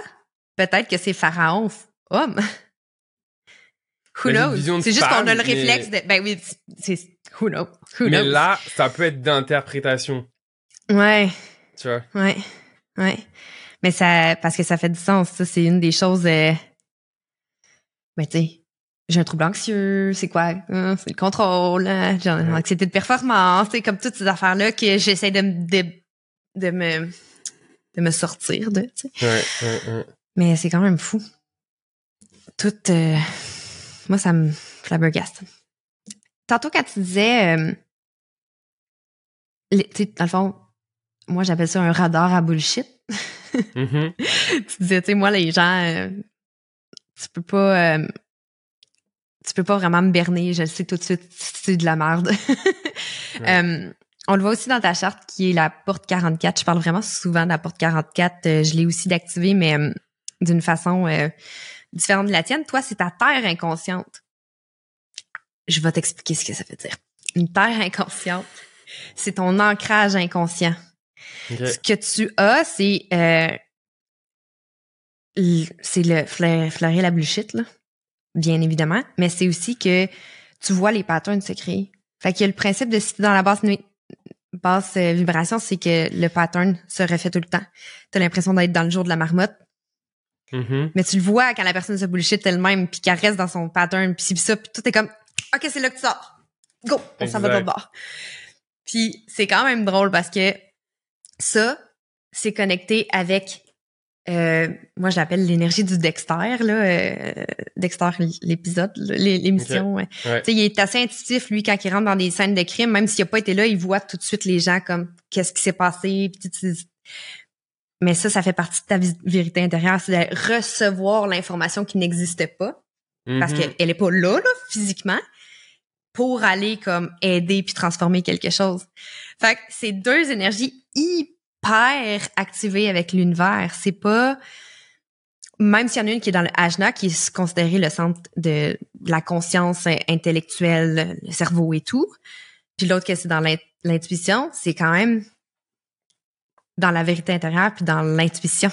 peut-être que c'est pharaon homme. Who Mais une knows? C'est juste qu'on a le mais- réflexe de ben oui, c'est who knows? Who Mais knows? là, ça peut être d'interprétation, Ouais, tu vois? ouais, ouais. Mais ça, parce que ça fait du sens. Ça, c'est une des choses. Euh... Ben, tu sais, j'ai un trouble anxieux. C'est quoi Hein, C'est le contrôle. hein, J'ai une Ouais. anxiété de performance. C'est comme toutes ces affaires-là que j'essaie de, me- de, de me de me sortir de. tu sais. Ouais, ouais, ouais. Mais c'est quand même fou. Tout. euh, Moi, ça me flabbergaste. Tantôt, quand tu disais. euh, les- tu sais, dans le fond, moi, j'appelle ça un radar à bullshit. Mhm. tu disais, tu sais, moi, les gens. euh, tu peux pas. euh, tu peux pas vraiment me berner, je le sais tout de suite, c'est de la merde. Euh, on le voit aussi dans ta charte qui est la porte 44. Je parle vraiment souvent de la porte 44. Euh, je l'ai aussi d'activer, mais d'une façon différente de la tienne. Toi, c'est ta terre inconsciente. Je vais t'expliquer ce que ça veut dire. Une terre inconsciente, c'est ton ancrage inconscient. Ce que tu as, c'est euh, c'est le fleur- fleurir la bullshit, là, bien évidemment, mais c'est aussi que tu vois les patterns se créer. Fait qu'il y a le principe de si t'es dans la basse, basse euh, vibration, c'est que le pattern se refait tout le temps. T'as l'impression d'être dans le jour de la marmotte, Mhm. mais tu le vois quand la personne se bullshit elle-même, puis qu'elle reste dans son pattern, puis ça, puis tout est comme, OK, c'est là que tu sors. Go, on s'en va de l'autre bord. Puis c'est quand même drôle parce que ça, c'est connecté avec, euh, moi je l'appelle l'énergie du Dexter, là, euh, Dexter, l'épisode, l'émission. ouais. Ouais. Tu sais, il est assez intuitif, lui, quand il rentre dans des scènes de crime, même s'il a pas été là, il voit tout de suite les gens comme, qu'est-ce qui s'est passé, puis mais ça, ça fait partie de ta vérité intérieure, c'est de recevoir l'information qui n'existait pas, parce Mhm. qu'elle elle est pas là, là, physiquement, pour aller comme aider puis transformer quelque chose. Fait que c'est deux énergies hyper activées avec l'univers. C'est pas même s'il y en a une qui est dans le ajna, qui est considéré le centre de la conscience intellectuelle, le cerveau et tout, puis l'autre que c'est dans l'in- l'intuition, c'est quand même dans la vérité intérieure puis dans l'intuition.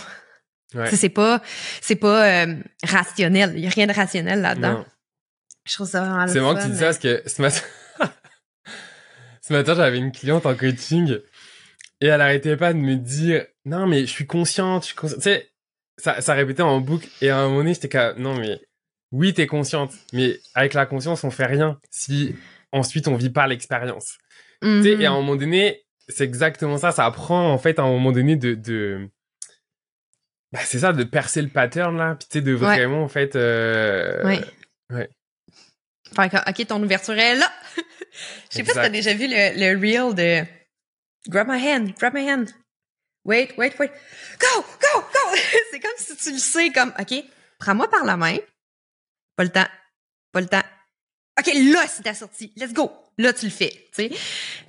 Ouais. C'est pas c'est pas euh, rationnel. Il y a rien de rationnel là-dedans. Je trouve ça vraiment C'est marrant que tu dis ça parce que ce matin, ce matin, j'avais une cliente en coaching et elle arrêtait pas de me dire, non, mais je suis consciente, je suis consciente. Tu sais, ça, ça répétait en boucle. Et à un moment donné, j'étais comme, non, mais oui, t'es consciente. Mais avec la conscience, on fait rien si ensuite on vit pas l'expérience. Tu sais, et à un moment donné, c'est exactement ça. Ça apprend, en fait, à un moment donné, de, de... Bah, c'est ça, de percer le pattern, là. Puis, tu sais, de vraiment, en fait... Euh... Ouais. ouais. Que, ok, ton ouverture est là. Je sais pas si t'as déjà vu le, le reel de Grab my hand, grab my hand. Wait, wait, wait. Go, go, go! c'est comme si tu le sais, comme, ok, prends-moi par la main. Pas le temps. Pas le temps. Ok, là, c'est ta sortie. Let's go. Là, tu le fais, tu sais.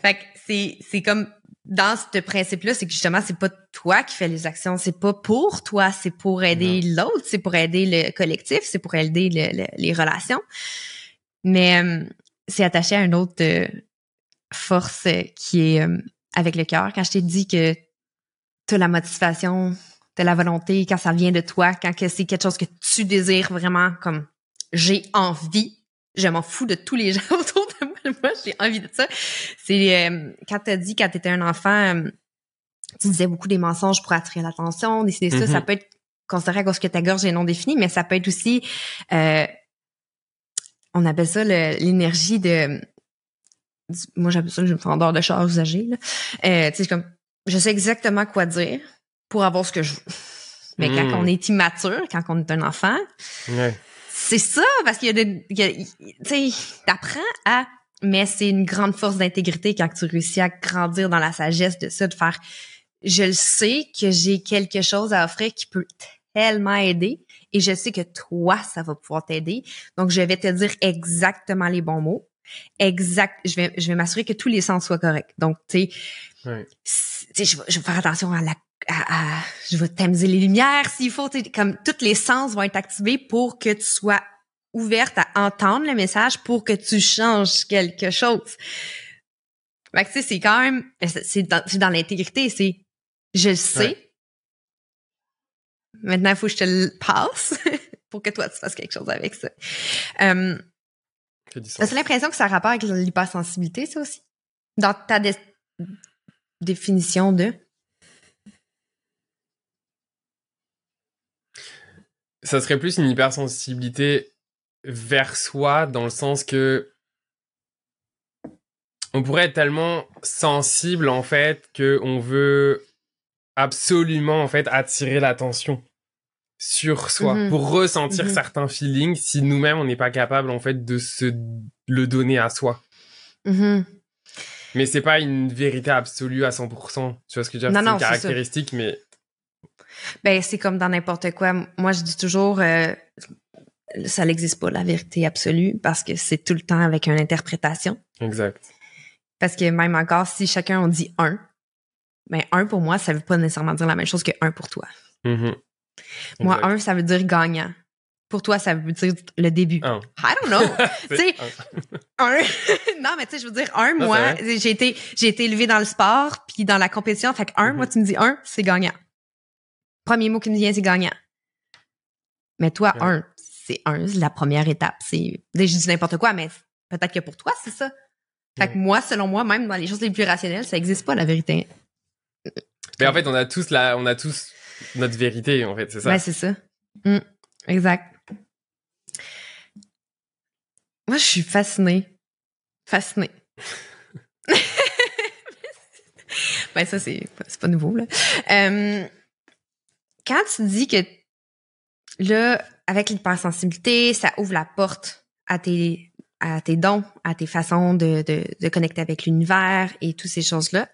Fait que c'est, c'est comme, dans ce principe-là, c'est que justement, c'est pas toi qui fais les actions, c'est pas pour toi, c'est pour aider l'autre, c'est pour aider le collectif, c'est pour aider le- le- les relations. Mais euh, c'est attaché à une autre euh, force euh, qui est euh, avec le cœur. Quand je t'ai dit que t'as la motivation, t'as la volonté, quand ça vient de toi, quand que c'est quelque chose que tu désires vraiment, comme j'ai envie, je m'en fous de tous les gens autour moi, j'ai envie de ça. C'est euh, quand t'as dit quand t'étais un enfant, euh, tu disais beaucoup des mensonges pour attirer l'attention, décider ça, ça peut être considéré à cause que ta gorge est non définie, mais ça peut être aussi euh, on appelle ça l'énergie de du- moi j'appelle ça le vendeur de chars usagés. Euh, tu sais comme je sais exactement quoi dire pour avoir ce que je veux. Mais Mm. quand on est immature, quand on est un enfant, Ouais. c'est ça parce qu'il y a des tu sais t'apprends à mais c'est une grande force d'intégrité quand tu réussis à grandir dans la sagesse de ça de faire je le sais que j'ai quelque chose à offrir qui peut tellement aider et je sais que toi ça va pouvoir t'aider. Donc je vais te dire exactement les bons mots. Exact je vais je vais m'assurer que tous les sens soient corrects. Donc tu sais Ouais. je vais, je vais faire attention à la à, à- je vais tamiser les lumières s'il faut tu sais, comme tous les sens vont être activés pour que tu sois ouverte à entendre le message pour que tu changes quelque chose. Fait que, tu sais, c'est quand même, c'est dans, l'intégrité, c'est, je le sais. Ouais. Maintenant, il faut que je te le passe pour que toi, tu fasses quelque chose avec ça. Euh. T'as l'impression que ça a rapport avec l'hypersensibilité, ça aussi? Dans ta dé- définition de? ça serait plus une hypersensibilité vers soi dans le sens que on pourrait être tellement sensible en fait que on veut absolument en fait attirer l'attention sur soi Mhm. pour ressentir Mhm. certains feelings si nous-mêmes on n'est pas capable en fait de se le donner à soi. Mhm. Mais c'est pas une vérité absolue à 100%. Tu vois ce que je veux dire? C'est une caractéristique mais Ben, c'est comme dans n'importe quoi. Moi, je dis toujours, euh, ça n'existe pas, la vérité absolue, parce que c'est tout le temps avec une interprétation. exact. Parce que même encore, si chacun on dit un, ben un pour moi, ça veut pas nécessairement dire la même chose que un pour toi. Mhm. Moi, Exact. un, ça veut dire gagnant. Pour toi, ça veut dire le début. Un. I don't know. Sais, un. non, mais tu sais, je veux dire, un, Non, moi, j'ai été, j'ai été élevée dans le sport, puis dans la compétition. Fait que un, moi, tu me dis un, c'est gagnant. Premier mot qui me vient, c'est gagnant. Mais toi, Ouais. un, c'est un, la première étape. C'est, je dis n'importe quoi, mais peut-être que pour toi, c'est ça. Fait que moi, selon moi, même dans les choses les plus rationnelles, ça existe pas, la vérité. Mais en fait, on a tous la, on a tous notre vérité, en fait, c'est ça. Ouais, c'est ça. Mm, exact. Moi, je suis fascinée. Fascinée. ben, ça, c'est c'est pas nouveau, là. Euh, quand tu dis que, là, avec l'hypersensibilité, ça ouvre la porte à tes, à tes dons, à tes façons de, de, de connecter avec l'univers et toutes ces choses-là.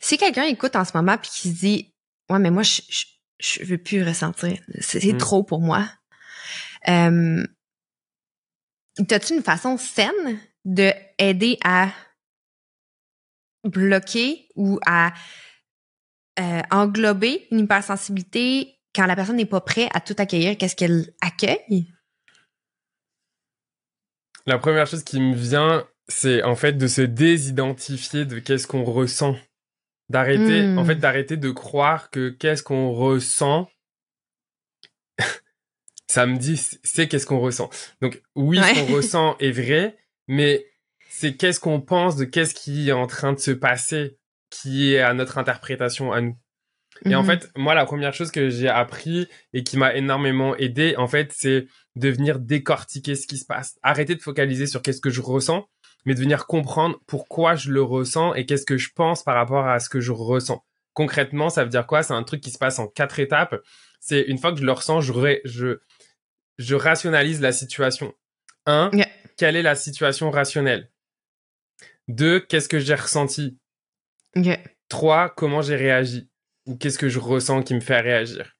Si quelqu'un écoute en ce moment puis qui se dit, ouais, mais moi, je, je, je veux plus ressentir. C'est Mm. trop pour moi. Euh, T'as-tu une façon saine de aider à bloquer ou à euh, englober une hypersensibilité quand la personne n'est pas prête à tout accueillir? Qu'est-ce qu'elle accueille? La première chose qui me vient, c'est en fait de se désidentifier de qu'est-ce qu'on ressent. D'arrêter, Mm. en fait, d'arrêter de croire que qu'est-ce qu'on ressent, ça me dit, c'est qu'est-ce qu'on ressent. Donc, oui, Ouais. ce qu'on ressent est vrai, mais c'est qu'est-ce qu'on pense de qu'est-ce qui est en train de se passer qui est à notre interprétation à nous. Et en Mhm. fait, moi, la première chose que j'ai appris et qui m'a énormément aidé, en fait, c'est de venir décortiquer ce qui se passe. Arrêter de focaliser sur qu'est-ce que je ressens, mais de venir comprendre pourquoi je le ressens et qu'est-ce que je pense par rapport à ce que je ressens. Concrètement, ça veut dire quoi? C'est un truc qui se passe en quatre étapes. C'est une fois que je le ressens, je, ré- je, je rationalise la situation. Un, quelle est la situation rationnelle? Deux, qu'est-ce que j'ai ressenti? Trois, comment j'ai réagi? Qu'est-ce que je ressens qui me fait réagir?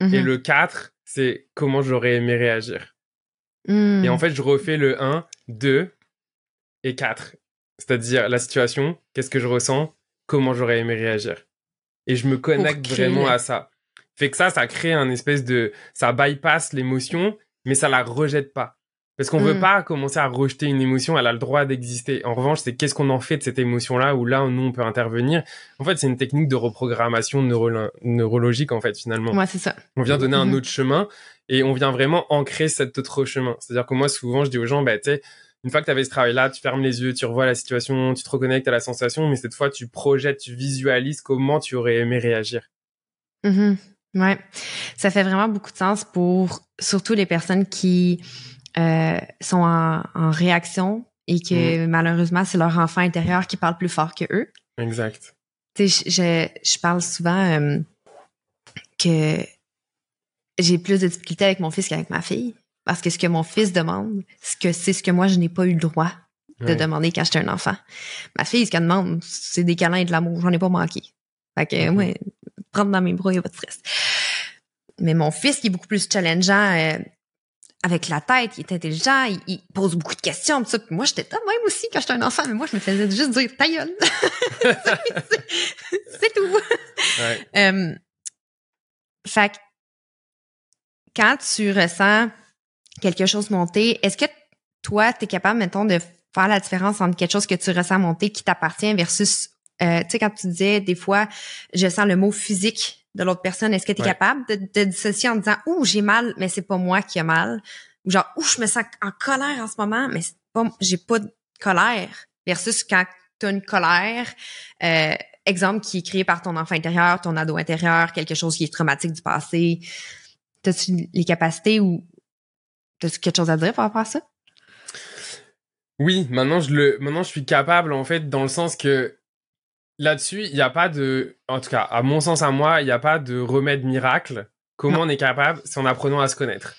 Mhm. Et le 4, c'est comment j'aurais aimé réagir. Et en fait, je refais le 1, 2 et 4. C'est-à-dire la situation, qu'est-ce que je ressens, comment j'aurais aimé réagir. Et je me connecte vraiment à ça. Fait que ça, ça crée un espèce de... Ça bypass l'émotion, mais ça la rejette pas. Parce qu'on veut Mm. pas commencer à rejeter une émotion, elle a le droit d'exister. En revanche, c'est qu'est-ce qu'on en fait de cette émotion-là, où là, nous, on peut intervenir. En fait, c'est une technique de reprogrammation neuro- neurologique, en fait, finalement. Ouais, c'est ça. On vient donner un Mhm. autre chemin et on vient vraiment ancrer cet autre chemin. C'est-à-dire que moi, souvent, je dis aux gens, bah, tu sais, une fois que tu avais ce travail-là, tu fermes les yeux, tu revois la situation, tu te reconnectes à la sensation, mais cette fois, tu projettes, tu visualises comment tu aurais aimé réagir. Mhm. Ouais. Ça fait vraiment beaucoup de sens pour surtout les personnes qui euh, sont en, en réaction et que malheureusement, c'est leur enfant intérieur qui parle plus fort que eux. Exact. Tu sais, je, je, parle souvent euh, que j'ai plus de difficultés avec mon fils qu'avec ma fille. Parce que ce que mon fils demande, c'est que c'est ce que moi, je n'ai pas eu le droit de Ouais. demander quand j'étais un enfant. Ma fille, ce qu'elle demande, c'est des câlins et de l'amour. J'en ai pas manqué. Fait que, Mhm. moi, prendre dans mes bras, y a pas de stress. Mais mon fils, qui est beaucoup plus challengeant, euh, avec la tête, il est intelligent, il, il pose beaucoup de questions, tout ça. Puis moi, j'étais de même aussi quand j'étais un enfant, mais moi, je me faisais juste dire ta gueule. C'est- tout. Ouais. Euh, fait que quand tu ressens quelque chose monter, est-ce que toi, tu es capable, mettons, de faire la différence entre quelque chose que tu ressens monter qui t'appartient versus, euh, tu sais, quand tu disais des fois, je sens le mot physique de l'autre personne, est-ce que tu es Ouais. capable de, de dissocier en disant, ouh, j'ai mal, mais c'est pas moi qui ai mal, ou genre, ouh, je me sens en colère en ce moment, mais c'est pas, j'ai pas de colère, versus quand tu as une colère, euh, exemple qui est créé par ton enfant intérieur, ton ado intérieur, quelque chose qui est traumatique du passé. T'as-tu les capacités ou t'as-tu quelque chose à dire par rapport à ça? Oui, maintenant je le, maintenant je suis capable en fait dans le sens que là-dessus il n'y a pas de, en tout cas à mon sens à moi, il n'y a pas de remède miracle. Comment Non. on est capable C'est en apprenant à se connaître.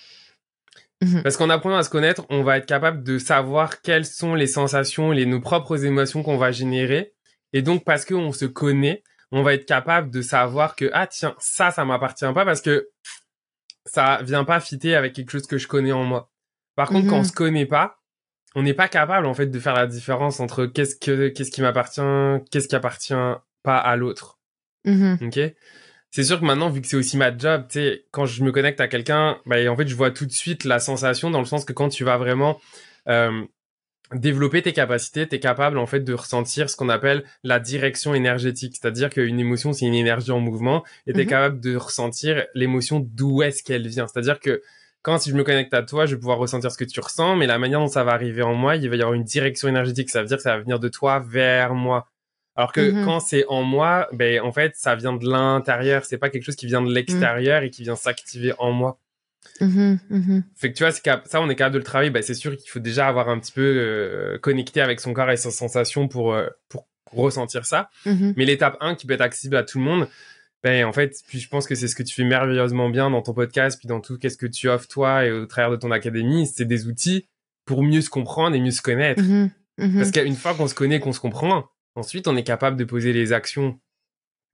Mhm. Parce qu'en apprenant à se connaître, on va être capable de savoir quelles sont les sensations, les nos propres émotions qu'on va générer. Et donc parce qu'on se connaît, on va être capable de savoir que ah tiens ça ça m'appartient pas parce que ça vient pas fitter avec quelque chose que je connais en moi. Par contre, Mhm. quand on se connaît pas, on n'est pas capable en fait de faire la différence entre qu'est-ce que qu'est-ce qui m'appartient, qu'est-ce qui appartient pas à l'autre. Mhm. Ok? C'est sûr que maintenant, vu que c'est aussi ma job, tu sais, quand je me connecte à quelqu'un, bah, en fait, je vois tout de suite la sensation dans le sens que quand tu vas vraiment euh, développer tes capacités, tu es capable en fait de ressentir ce qu'on appelle la direction énergétique. C'est-à-dire qu'une émotion, c'est une énergie en mouvement et tu es Mhm. capable de ressentir l'émotion d'où est-ce qu'elle vient. C'est-à-dire que quand si je me connecte à toi, je vais pouvoir ressentir ce que tu ressens, mais la manière dont ça va arriver en moi, il va y avoir une direction énergétique. Ça veut dire que ça va venir de toi vers moi. Alors que Mhm. quand c'est en moi, ben en fait, ça vient de l'intérieur. C'est pas quelque chose qui vient de l'extérieur et qui vient s'activer en moi. Mhm. Mhm. Fait que tu vois, ça, on est capable de le travailler. Ben, c'est sûr qu'il faut déjà avoir un petit peu euh, connecté avec son corps et ses sensations pour euh, pour ressentir ça. Mhm. Mais l'étape 1 qui peut être accessible à tout le monde, ben en fait, puis je pense que c'est ce que tu fais merveilleusement bien dans ton podcast, puis dans tout qu'est-ce que tu offres toi et au travers de ton académie, c'est des outils pour mieux se comprendre et mieux se connaître. Mhm. Mhm. Parce qu'une fois qu'on se connaît, qu'on se comprend, ensuite on est capable de poser les actions.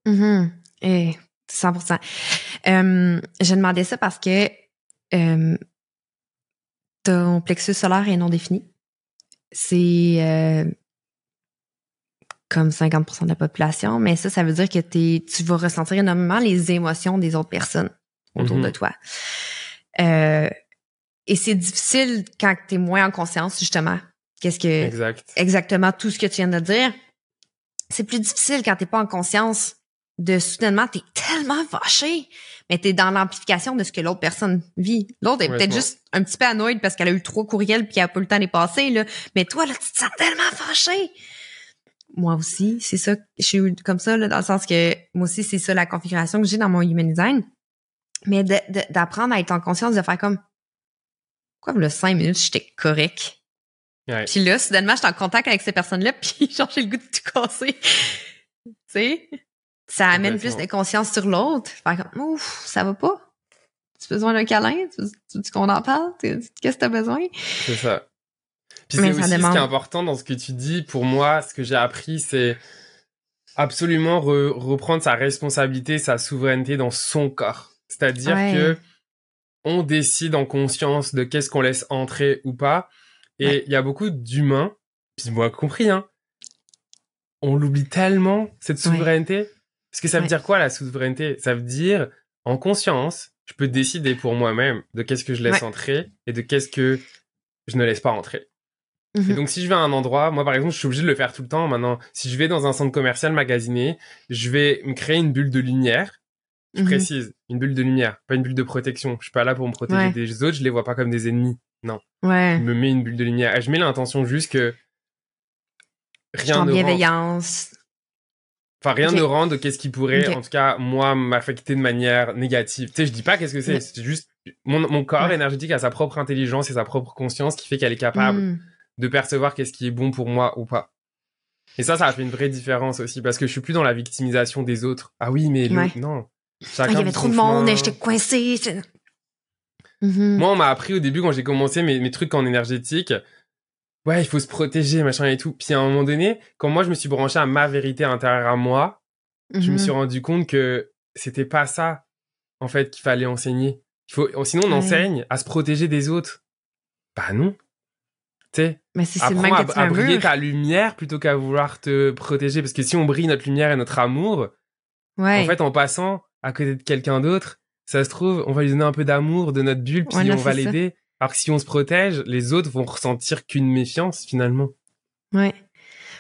Mhm. Eh, 100%. Euh, je demandais ça parce que euh, ton plexus solaire est non défini. C'est euh, comme 50% de la population, mais ça, ça veut dire que t'es, tu vas ressentir énormément les émotions des autres personnes autour Mhm. de toi. Euh, et c'est difficile quand tu es moins en conscience, justement. Qu'est-ce que Exact. exactement tout ce que tu viens de dire. C'est plus difficile quand t'es pas en conscience de soudainement t'es tellement fâché, mais t'es dans l'amplification de ce que l'autre personne vit. L'autre est peut-être juste un petit peu annoyed parce qu'elle a eu trois courriels puis qu'elle a pas eu le temps de les passer, là. Mais toi, là, tu te sens tellement fâché. Moi aussi, c'est ça, je suis comme ça, là, dans le sens que moi aussi, c'est ça la configuration que j'ai dans mon human design. Mais d'apprendre à être en conscience de faire comme, quoi, le cinq minutes, j'étais correct? Ouais. Puis là, soudainement, j'étais en contact avec ces personnes-là, puis genre, j'ai le goût de tout casser. tu sais? Ça amène plus de conscience sur l'autre. Faire comme, ouf, ça va pas? Tu as besoin d'un câlin? Tu veux qu'on en parle? Qu'est-ce que t'as besoin? C'est ça. Puis c'est aussi ce qui est important dans ce que tu dis. Pour moi, ce que j'ai appris, c'est absolument reprendre sa responsabilité, sa souveraineté dans son corps. C'est-à-dire que on décide en conscience de qu'est-ce qu'on laisse entrer ou pas. Et il y a beaucoup d'humains, puis moi compris, hein, on l'oublie tellement, cette souveraineté. Parce que ça veut dire quoi la souveraineté? Ça veut dire, en conscience, je peux décider pour moi-même de qu'est-ce que je laisse entrer et de qu'est-ce que je ne laisse pas entrer. Et mhm. donc, si je vais à un endroit, moi, par exemple, je suis obligé de le faire tout le temps maintenant. Si je vais dans un centre commercial magasiné, je vais me créer une bulle de lumière. Je mhm. précise, une bulle de lumière, pas une bulle de protection. Je suis pas là pour me protéger des autres, je les vois pas comme des ennemis. Non. Ouais. Je me mets une bulle de lumière. Et je mets l'intention juste que rien ne bienveillance. Enfin, rien ne rend de qu'est-ce qui pourrait, en tout cas, moi, m'affecter de manière négative. Tu sais, je dis pas qu'est-ce que c'est. C'est juste, mon, mon corps énergétique a sa propre intelligence et sa propre conscience qui fait qu'elle est capable hmm de percevoir qu'est-ce qui est bon pour moi ou pas. Et ça, ça a fait une vraie différence aussi parce que je suis plus dans la victimisation des autres. Ah oui, mais non. Ah, il y avait trop de monde et j'étais coincé. Mhm. Moi, on m'a appris au début quand j'ai commencé mes, mes trucs en énergétique. Ouais, il faut se protéger, machin et tout. Puis à un moment donné, quand moi je me suis branché à ma vérité intérieure à moi, je me mhm. suis rendu compte que c'était pas ça, en fait, qu'il fallait enseigner. Il faut, sinon on enseigne à se protéger des autres. Bah non. Mais c'est le à, à briller ta lumière plutôt qu'à vouloir te protéger. Parce que si on brille notre lumière et notre amour, ouais. en fait, en passant à côté de quelqu'un d'autre, ça se trouve, on va lui donner un peu d'amour de notre bulle, puis on va l'aider. Alors que si on se protège, les autres vont ressentir qu'une méfiance finalement. Ouais.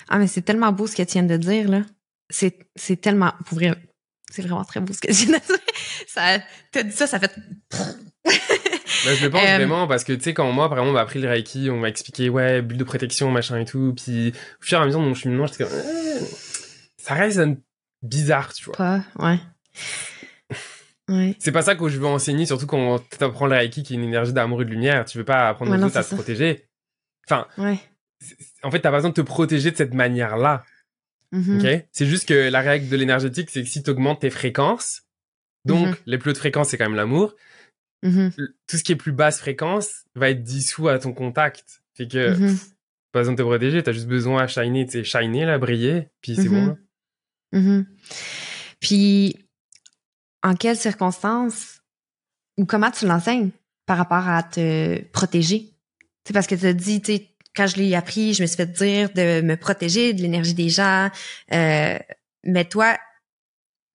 Ah, mais c'est tellement beau ce qu'elle tient de dire, là. C'est, c'est tellement, pour vrai, c'est vraiment très beau ce qu'elle vient de dire. Ça, t'as dit ça, ça fait ben, je le pense euh, vraiment parce que tu sais quand moi par exemple on m'a appris le reiki on m'a expliqué ouais bulle de protection machin et tout puis au fur et à mesure de mon cheminement j'étais comme euh, ça reste bizarre tu vois pas ouais Ouais. C'est pas ça que je veux enseigner, surtout quand t'apprends le Reiki qui est une énergie d'amour et de lumière. Tu veux pas apprendre aux autres à se protéger. Enfin, ouais. en fait, t'as pas besoin de te protéger de cette manière-là. Ok? C'est juste que la règle de l'énergétique, c'est que si t'augmentes tes fréquences, donc mm-hmm. les plus hautes fréquences, c'est quand même l'amour. Mm-hmm. Tout ce qui est plus basse fréquence va être dissous à ton contact. Fait que, mm-hmm. pas besoin de te protéger, t'as juste besoin à shiner, tu sais, shiner, là, briller, puis c'est bon. Mm-hmm. Puis, en quelles circonstances ou comment tu l'enseignes par rapport à te protéger? C'est parce que tu as dit, tu quand je l'ai appris, je me suis fait dire de me protéger de l'énergie des gens. Euh, mais toi,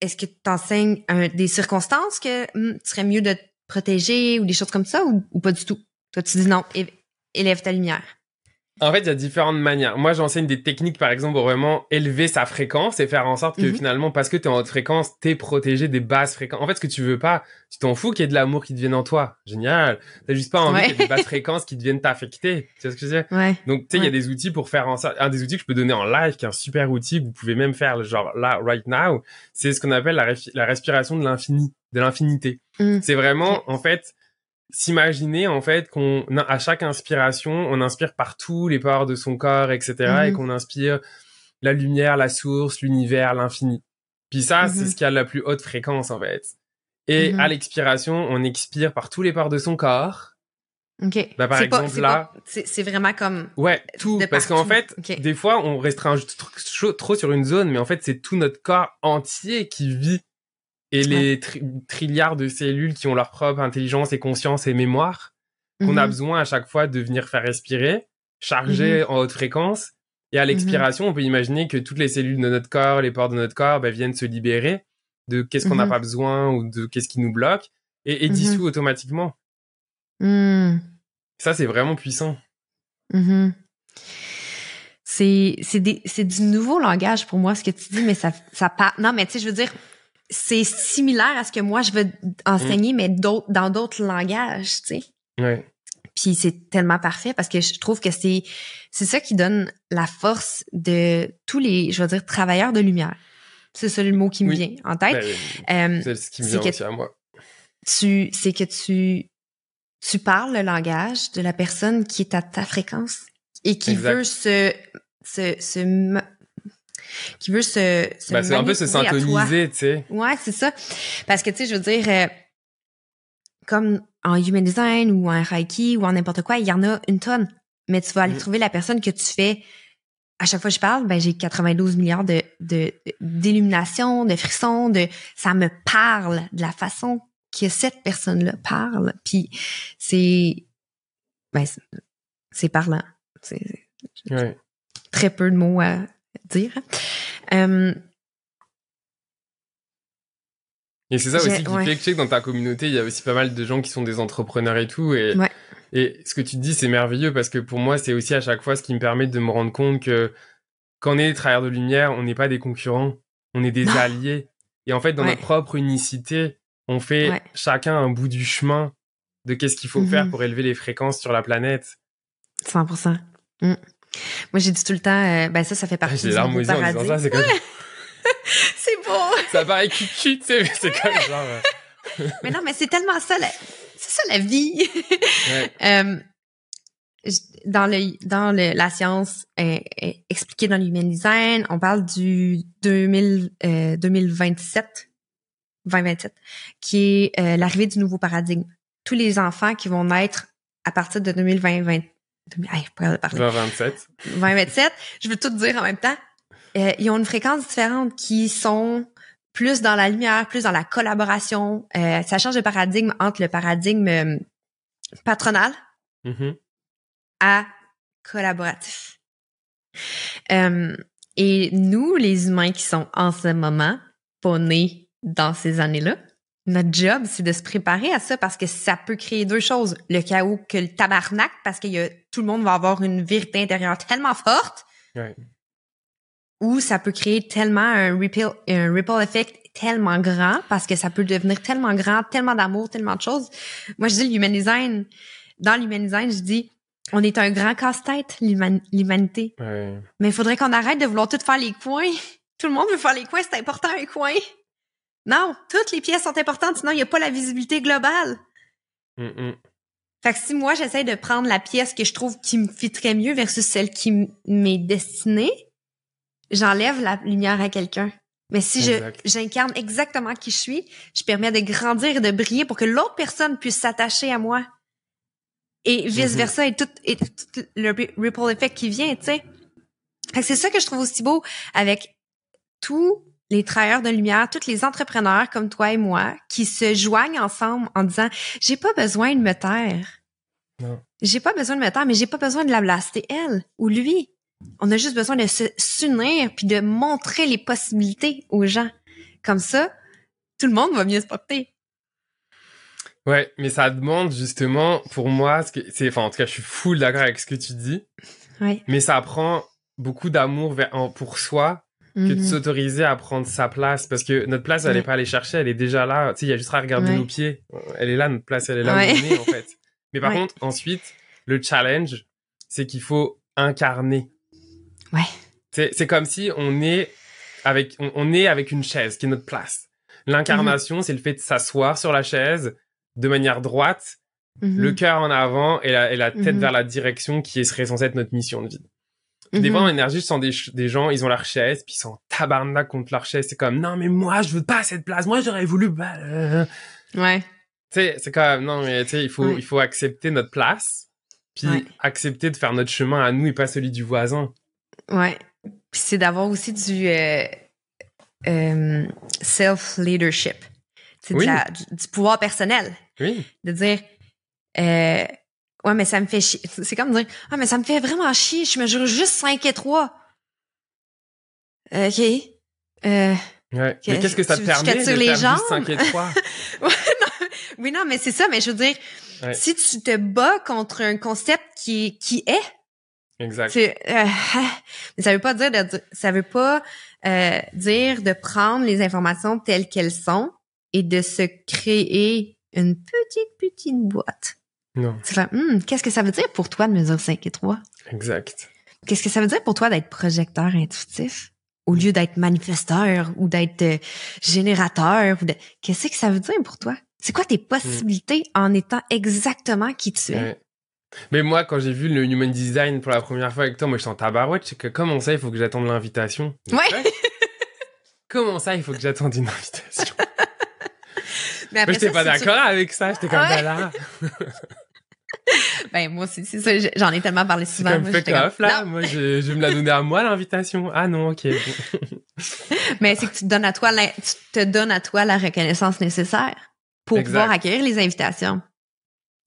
est-ce que tu enseignes des circonstances que hmm, tu serais mieux de protéger ou des choses comme ça ou, pas du tout? Toi, tu dis non, élève ta lumière. En fait, il y a différentes manières. Moi, j'enseigne des techniques, par exemple, pour vraiment élever sa fréquence et faire en sorte que mhm. finalement, parce que tu es en haute fréquence, t'es protégé des basses fréquences. En fait, ce que tu veux pas, tu t'en fous qu'il y ait de l'amour qui devienne en toi. Génial. T'as juste pas envie qu'il y ait des basses fréquences qui deviennent t'affecter. Tu vois ce que je veux dire? Donc, tu sais, il y a des outils pour faire en sorte, un des outils que je peux donner en live, qui est un super outil que vous pouvez même faire, genre là, right now, c'est ce qu'on appelle la, respiration de l'infini, de l'infinité. Mm. C'est vraiment, en fait, s'imaginer en fait qu'on à chaque inspiration on inspire par tous les parts de son corps etc et mhm. qu'on inspire la lumière la source l'univers l'infini puis ça c'est mhm. ce qui a la plus haute fréquence en fait et mhm. à l'expiration on expire par tous les parts de son corps ok bah, par exemple là c'est vraiment comme ouais tout parce qu'en fait des fois on restreint trop sur une zone mais en fait c'est tout notre corps entier qui vit et les trilliards de cellules qui ont leur propre intelligence et conscience et mémoire qu'on a mhm. besoin à chaque fois de venir faire respirer, charger mhm. en haute fréquence. Et à mhm. l'expiration, on peut imaginer que toutes les cellules de notre corps, les pores de notre corps, bah, viennent se libérer de qu'est-ce qu'on n'a pas besoin ou de qu'est-ce qui nous bloque et, et dissout automatiquement. Hmm. Ça, c'est vraiment puissant. C'est c'est du nouveau langage pour moi ce que tu dis, mais ça ça non mais tu sais je veux dire c'est similaire à ce que moi je veux enseigner, mm. mais d'autres dans d'autres langages, tu sais. Ouais. Puis c'est tellement parfait parce que je trouve que c'est c'est ça qui donne la force de tous les, je veux dire, travailleurs de lumière. C'est ça le mot qui me vient en tête. Ben, euh, c'est ce qui me vient aussi à moi. Tu, c'est que tu tu parles le langage de la personne qui est à ta fréquence et qui veut se se, se qui veut se, se ben, c'est un peu se syntoniser, tu sais. Ouais, c'est ça. Parce que tu sais, je veux dire, euh, comme en human design ou en reiki ou en n'importe quoi, il y en a une tonne. Mais tu vas aller mm. trouver la personne que tu fais. À chaque fois que je parle, ben j'ai 92 milliards de d'illumination, de, frissons, de ça me parle de la façon que cette personne-là parle. Puis c'est ben c'est parlant. C'est très peu de mots à dire. Euh, et c'est ça aussi qui fait que, tu sais, dans ta communauté, il y a aussi pas mal de gens qui sont des entrepreneurs et tout. Et, et ce que tu dis, c'est merveilleux parce que pour moi, c'est aussi à chaque fois ce qui me permet de me rendre compte que quand on est travailleurs de lumière, on n'est pas des concurrents, on est des alliés. Et en fait, dans notre propre unicité, on fait chacun un bout du chemin de qu'est-ce qu'il faut faire mm-hmm. pour élever les fréquences sur la planète. 100%. Mm. Moi, j'ai dit tout le temps, euh, ben ça, ça fait partie du paradis. ça, c'est comme... c'est beau. Ça paraît cucu, tu sais, mais c'est comme genre. Euh, mais non, mais c'est tellement ça, c'est ça la vie. euh, dans le dans le, la science expliquée dans l'human design, on parle du 2000, euh, 2027, 2027, qui est euh, l'arrivée du nouveau paradigme. Tous les enfants qui vont naître à partir de 2020, 20, 2027. 2027, je veux tout dire en même temps. Euh, ils ont une fréquence différente qui sont plus dans la lumière, plus dans la collaboration. Euh, ça change de paradigme entre le paradigme euh, patronal mm-hmm. à collaboratif. et nous, les humains qui sont en ce moment, pas nés dans ces années-là, notre job, c'est de se préparer à ça parce que ça peut créer deux choses. Le chaos que le tabarnak, parce que y a, tout le monde va avoir une vérité intérieure tellement forte ou ça peut créer tellement un ripple, un ripple effect tellement grand parce que ça peut devenir tellement grand, tellement d'amour, tellement de choses. Moi, je dis l'human design. Dans l'human design, je dis, on est un grand casse-tête, l'humanité. Mais il faudrait qu'on arrête de vouloir tout faire les coins. Tout le monde veut faire les coins, c'est important un coin. Non, toutes les pièces sont importantes, sinon il n'y a pas la visibilité globale. Fait que si moi j'essaie de prendre la pièce que je trouve qui me fitterait mieux versus celle qui m'est destinée, j'enlève la lumière à quelqu'un. Mais si je j'incarne exactement qui je suis, je permets de grandir et de briller pour que l'autre personne puisse s'attacher à moi. Et vice versa et tout, et tout le ripple effect qui vient, tu sais. C'est ça que je trouve aussi beau avec tous les travailleurs de lumière, tous les entrepreneurs comme toi et moi qui se joignent ensemble en disant j'ai pas besoin de me taire. Non. J'ai pas besoin de me taire, mais j'ai pas besoin de la blaster elle ou lui. On a juste besoin de s'unir puis de montrer les possibilités aux gens. Comme ça, tout le monde va mieux se porter. Ouais, mais ça demande justement, pour moi, ce que c'est, enfin, en tout cas, je suis full d'accord avec ce que tu dis. Ouais. Mais ça prend beaucoup d'amour pour soi que de mhm. s'autoriser à prendre sa place parce que notre place, elle n'est pas aller chercher, elle est déjà là. Tu sais, il y a juste à regarder nos pieds. Elle est là, notre place, elle est là où on est, en fait. Mais par contre, ensuite, le challenge, c'est qu'il faut incarner Ouais. C'est comme si on est avec on, est avec une chaise qui est notre place. L'incarnation, mhm. c'est le fait de s'asseoir sur la chaise de manière droite, mhm. le cœur en avant et la, et la tête mhm. vers la direction qui serait censée être notre mission de vie. Des fois, en énergie, je sens des, des gens, ils ont leur chaise, puis ils sont tabarnak contre leur chaise. C'est comme, non, mais moi, je veux pas cette place. Moi, j'aurais voulu... Ouais. Tu sais, c'est comme, non, mais tu sais, il faut, il faut accepter notre place, puis accepter de faire notre chemin à nous et pas celui du voisin. Ouais. Puis c'est d'avoir aussi du euh, euh, self-leadership. C'est du pouvoir personnel. Oui. De dire, euh, ouais, mais ça me fait chier. C'est comme dire, ah, mais ça me fait vraiment chier. Je me jure juste 5 et 3. OK. Euh, ouais. Mais qu'est-ce que ça te permet de les juste 5 et 3? ouais, non. Oui, non, mais c'est ça. Mais je veux dire, si tu te bats contre un concept qui, qui est, Exact. Euh, mais ça veut pas dire de, ça veut pas euh, dire de prendre les informations telles qu'elles sont et de se créer une petite petite boîte Non. Tu fais, Hum, qu'est-ce que ça veut dire pour toi de mesurer 5 et 3? Exact. Qu'est-ce que ça veut dire pour toi d'être projecteur intuitif? Au lieu d'être manifesteur ou d'être euh, générateur ou de... Qu'est-ce que ça veut dire pour toi? C'est quoi tes possibilités en étant exactement qui tu es? Ouais. Mais moi, quand j'ai vu le Human Design pour la première fois avec toi, moi, je suis en tabarouette. C'est que comment ça, il faut que j'attende l'invitation? Ouais. Comment ça, il faut que j'attende une invitation? Mais Moi, j'étais ça, pas tu- d'accord avec ça. J'étais comme, Ouais. bah là, Ben, moi aussi, c'est ça. J'en ai tellement parlé souvent. comme moi, fuck comme, off, là. Moi, je, je vais me la donner à moi, l'invitation. Ah non, ok. mais c'est que tu te donnes à toi, l'in- tu te donnes à toi la reconnaissance nécessaire pour Exact. pouvoir accueillir les invitations.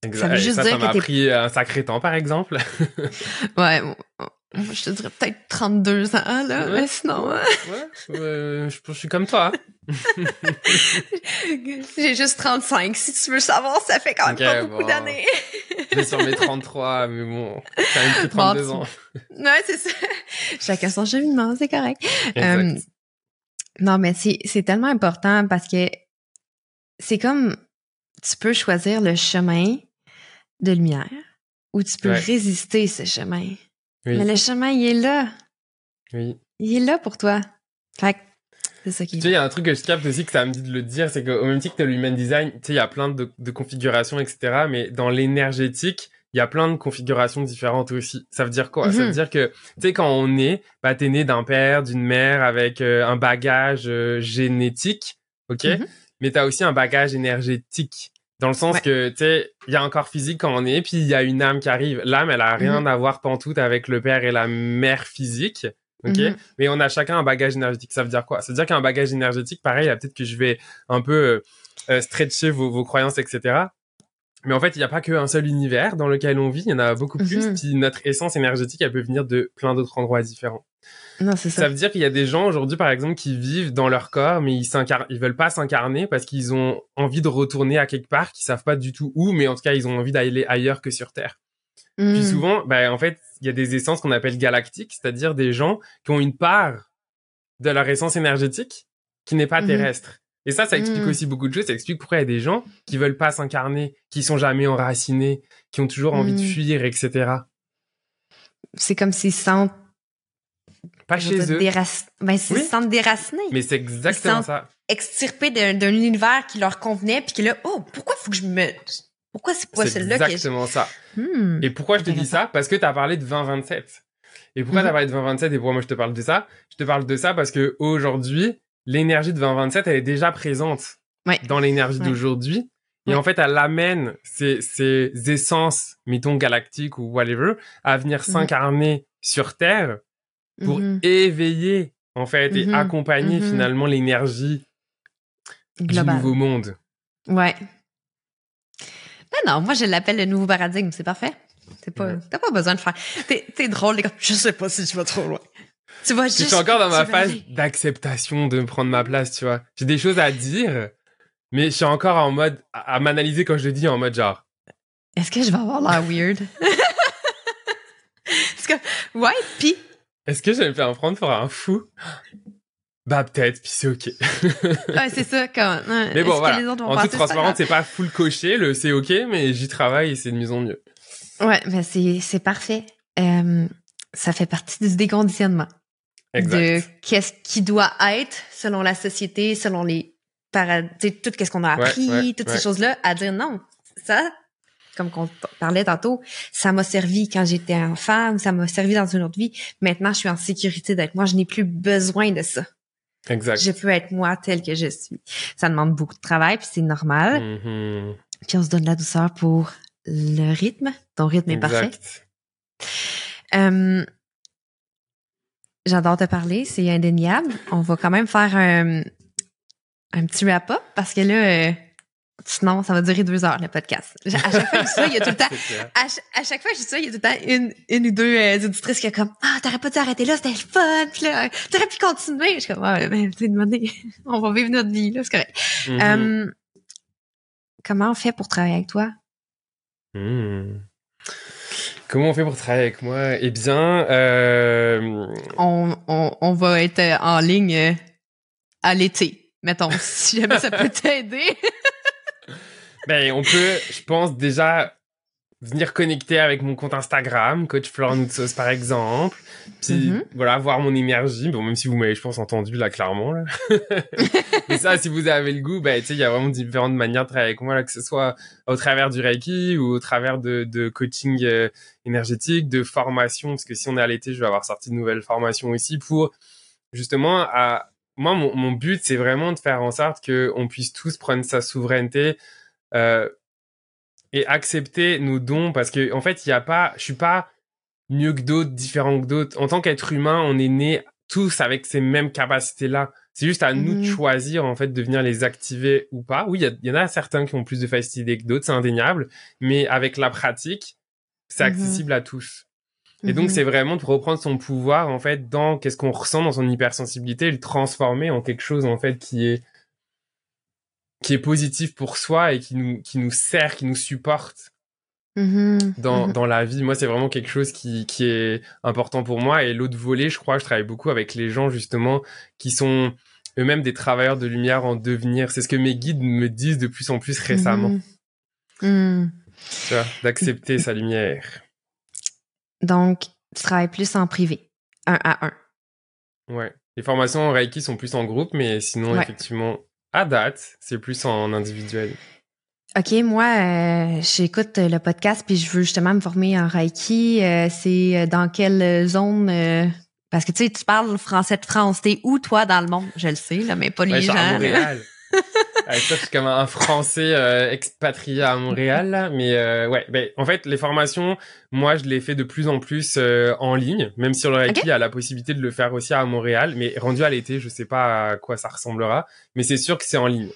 Exact. veut Et juste ça, dire ça que t'es- pris un sacré temps, par exemple. Ouais. Je te dirais peut-être 32 ans, là, Ouais. mais sinon, hein, Ouais, euh, je, je suis comme toi. j'ai juste 35. Si tu veux savoir, ça fait quand même pas beaucoup bon. d'années. Je vais sur mes 33, mais bon, j'ai même plus Bon, 32 tu- ans. Ouais, c'est ça. Chacun son cheminement, c'est correct. Euh, non, mais c'est, c'est tellement important parce que c'est comme tu peux choisir le chemin de lumière ou tu peux Ouais. résister ce chemin. Oui, Mais le chemin, il est là. oui. Il est là pour toi. Fait c'est ça qui Tu sais, il y a un truc que je capte aussi que ça me dit de le dire, c'est qu'au même titre que l'human design, tu sais, il y a plein de, de configurations, etc. Mais dans l'énergétique, il y a plein de configurations différentes aussi. Ça veut dire quoi? Ça Mhm. veut dire que, tu sais, quand on est, bah, t'es né d'un père, d'une mère avec euh, un bagage euh, génétique, ok? Mhm. Mais t'as aussi un bagage énergétique. Dans le sens Ouais. que, tu sais, il y a un corps physique quand on est, puis il y a une âme qui arrive. L'âme, elle a rien Mhm. à voir pantoute avec le père et la mère physique. Ok, Mhm. mais on a chacun un bagage énergétique. Ça veut dire quoi? Ça veut dire qu'un bagage énergétique, pareil, peut-être que je vais un peu euh, euh, stretcher vos, vos croyances, etc. Mais en fait, il n'y a pas qu'un seul univers dans lequel on vit, il y en a beaucoup plus. Mhm. Puis notre essence énergétique, elle peut venir de plein d'autres endroits différents. Non, c'est ça. Ça veut dire qu'il y a des gens aujourd'hui, par exemple, qui vivent dans leur corps, mais ils s'incarnent, ils veulent pas s'incarner parce qu'ils ont envie de retourner à quelque part, qu'ils savent pas du tout où, mais en tout cas, ils ont envie d'aller ailleurs que sur Terre. Puis Mm. souvent, ben, en fait, il y a des essences qu'on appelle galactiques, c'est-à-dire des gens qui ont une part de leur essence énergétique qui n'est pas Mhm. terrestre. Et ça, ça explique Mhm. aussi beaucoup de choses. Ça explique pourquoi il y a des gens qui veulent pas s'incarner, qui sont jamais enracinés, qui ont toujours envie de fuir, etc. C'est comme s'ils se sentent Pas chez eux. dérac- ben, s'ils Oui. se sentent déracinés. Mais c'est exactement ça. extirpés d'un d'un univers qui leur convenait, puis que là, oh, pourquoi faut que je me... Pourquoi c'est pas C'est celle-là que... exactement ça. Hmm. Et pourquoi je te dis ça? Parce que tu as parlé de 2027. Et pourquoi Mhm. tu as parlé de 2027 et pourquoi moi je te parle de ça? Je te parle de ça parce que aujourd'hui, l'énergie de 2027, elle est déjà présente Ouais. dans l'énergie Ouais. d'aujourd'hui. Et Ouais. en fait, elle amène ces, ces essences, mettons galactiques ou whatever, à venir Mhm. s'incarner sur Terre pour Mhm. éveiller, en fait, et Mhm. accompagner Mhm. finalement l'énergie du nouveau monde. Ouais. Non, non, moi, je l'appelle le nouveau paradigme, c'est parfait. C'est pas, Ouais. t'as pas besoin de faire. T'es, drôle, les gars. Je sais pas si tu vas trop loin. Tu vas Je suis encore dans ma phase d'acceptation de me prendre ma place, tu vois. J'ai des choses à dire, mais je suis encore en mode, à, à m'analyser quand je le dis en mode genre, Est-ce que je vais avoir l'air weird? Parce que, ouais, pis, est-ce que je vais me faire prendre pour un fou? Bah peut-être, puis c'est ok. ouais, c'est ça, quand. hein, Mais est-ce bon, voilà. les En toute transparence, c'est pas full coché, le c'est ok, mais j'y travaille et c'est de mieux en mieux. Ouais, mais c'est, c'est parfait. Euh, ça fait partie du déconditionnement. Exact. de qu'est-ce qui doit être selon la société, selon les para- tu sais, tout qu'est-ce qu'on a Ouais, appris, ouais, toutes ouais. ces choses-là, à dire non. Ça, comme qu'on parlait tantôt, ça m'a servi quand j'étais enfant ou ça m'a servi dans une autre vie. Maintenant, je suis en sécurité d'être moi. Je n'ai plus besoin de ça. Exact. Je peux être moi tel que je suis. Ça demande beaucoup de travail, puis c'est normal. Mhm. Puis on se donne de la douceur pour le rythme. Ton rythme est parfait. Euh, J'adore te parler, c'est indéniable. On va quand même faire un, un petit wrap-up parce que là, euh, sinon, ça va durer deux heures le podcast. À chaque fois que je dis ça, il y a tout le temps. À, ch- à chaque fois que je dis ça, il y a tout le temps une, une ou deux euh, auditrices qui est comme Ah, t'aurais pas dû arrêter là, c'était le fun, puis là, t'aurais pu continuer. Je suis comme Ouais, mais tu sais, demandez, on va vivre notre vie, là, c'est correct. Mhm. Euh, comment on fait pour travailler avec toi? Mhm. Comment on fait pour travailler avec moi? Eh bien, euh, on, on, on va être euh, en ligne euh, à l'été, mettons, si jamais ça peut t'aider. Ben, on peut, je pense déjà venir connecter avec mon compte Instagram, Coach Florent Sauce par exemple. Puis Mhm. voilà, voir mon énergie. Bon, même si vous m'avez, je pense, entendu là clairement. Là. Mais ça, si vous avez le goût, bah, tu sais, il y a vraiment différentes manières de travailler avec moi, là, que ce soit au travers du Reiki ou au travers de, de coaching euh, énergétique, de formation. Parce que si on est à l'été, je vais avoir sorti de nouvelles formations aussi pour justement à moi mon, mon but c'est vraiment de faire en sorte que on puisse tous prendre sa souveraineté euh, et accepter nos dons parce que en fait il y a pas je suis pas mieux que d'autres différent que d'autres en tant qu'être humain on est né tous avec ces mêmes capacités là c'est juste à nous de Mhm. choisir en fait de venir les activer ou pas oui il y, y en a certains qui ont plus de facilité que d'autres c'est indéniable mais avec la pratique c'est Mhm. accessible à tous et donc, Mhm. c'est vraiment de reprendre son pouvoir, en fait, dans qu'est-ce qu'on ressent dans son hypersensibilité et le transformer en quelque chose, en fait, qui est, qui est positif pour soi et qui nous, qui nous sert, qui nous supporte Mhm. dans, Mhm. dans la vie. Moi, c'est vraiment quelque chose qui, qui est important pour moi. Et l'autre volet, je crois, je travaille beaucoup avec les gens, justement, qui sont eux-mêmes des travailleurs de lumière en devenir. C'est ce que mes guides me disent de plus en plus récemment, tu vois, d'accepter sa lumière. Donc, tu travailles plus en privé, un à un. Ouais. Les formations en Reiki sont plus en groupe, mais sinon, Ouais. effectivement, à date, c'est plus en individuel. OK, moi, euh, j'écoute le podcast puis je veux justement me former en Reiki. Euh, c'est euh, dans quelle zone? euh, parce que tu sais, tu parles français de France. T'es où, toi, dans le monde? Je le sais, là, mais pas Ouais, les je suis gens. à. Montréal. Ça, je suis comme un Français euh, expatrié à Montréal, là. mais euh, ouais. Ben, en fait, les formations, moi, je les fais de plus en plus euh, en ligne, même si le Reiki Ok. a la possibilité de le faire aussi à Montréal, mais rendu à l'été, je sais pas à quoi ça ressemblera, mais c'est sûr que c'est en ligne.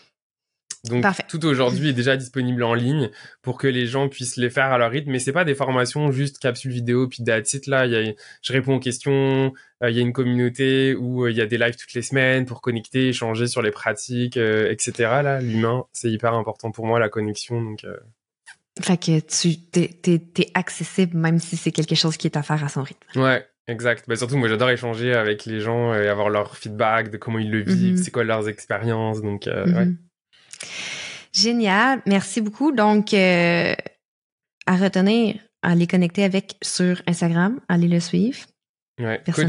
Donc Parfait. tout aujourd'hui est déjà disponible en ligne pour que les gens puissent les faire à leur rythme. Mais c'est pas des formations juste capsules vidéo puis that's it, là. Y a, je réponds aux questions. euh, il y a une communauté où euh, il y a des lives toutes les semaines pour connecter, échanger sur les pratiques, euh, etc. Là, l'humain, c'est hyper important pour moi la connexion. Donc Fait que tu t'es, t'es, t'es accessible même si c'est quelque chose qui est à faire à son rythme. ouais. Exact. Bah, surtout, moi, j'adore échanger avec les gens et avoir leur feedback de comment ils le vivent, Mhm. c'est quoi leurs expériences. Donc, euh, ouais. Génial, merci beaucoup. Donc, euh, à retenir, allez connecter avec sur Instagram, allez le suivre. ouais. Personne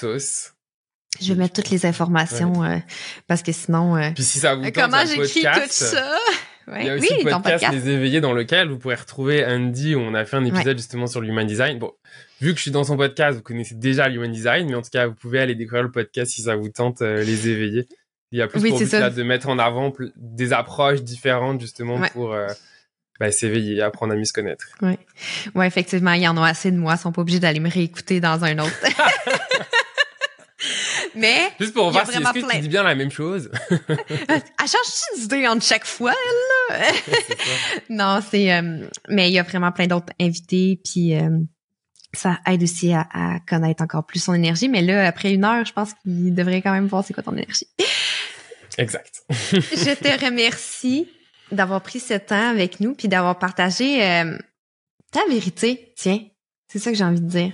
Coach. Je vais mettre toutes les informations euh, parce que sinon, euh, Puis si ça vous tente, comment j'écris tout ça? Ouais. Il y a aussi oui, le podcast, podcast. Les Éveillés dans lequel vous pourrez retrouver Andy où on a fait un épisode justement sur l'human design. Bon, vu que je suis dans son podcast, vous connaissez déjà l'human design, mais en tout cas, vous pouvez aller découvrir le podcast si ça vous tente, euh, Les Éveillés. Il y a plus Oui, pour but là, de mettre en avant des approches différentes justement Ouais. pour euh, bah, s'éveiller, apprendre à mieux se connaître. Ouais, effectivement, il y en a assez de moi, ils sont pas obligés d'aller me réécouter dans un autre. Mais Juste pour voir si est-ce que tu dis bien la même chose. elle change d'idée entre chaque fois, là? Non, c'est... euh, mais il y a vraiment plein d'autres invités, puis euh, ça aide aussi à, à connaître encore plus son énergie. Mais là, après une heure, je pense qu'il devrait quand même voir c'est quoi ton énergie. Exact. je te remercie d'avoir pris ce temps avec nous, puis d'avoir partagé euh, ta vérité. Tiens, c'est ça que j'ai envie de dire.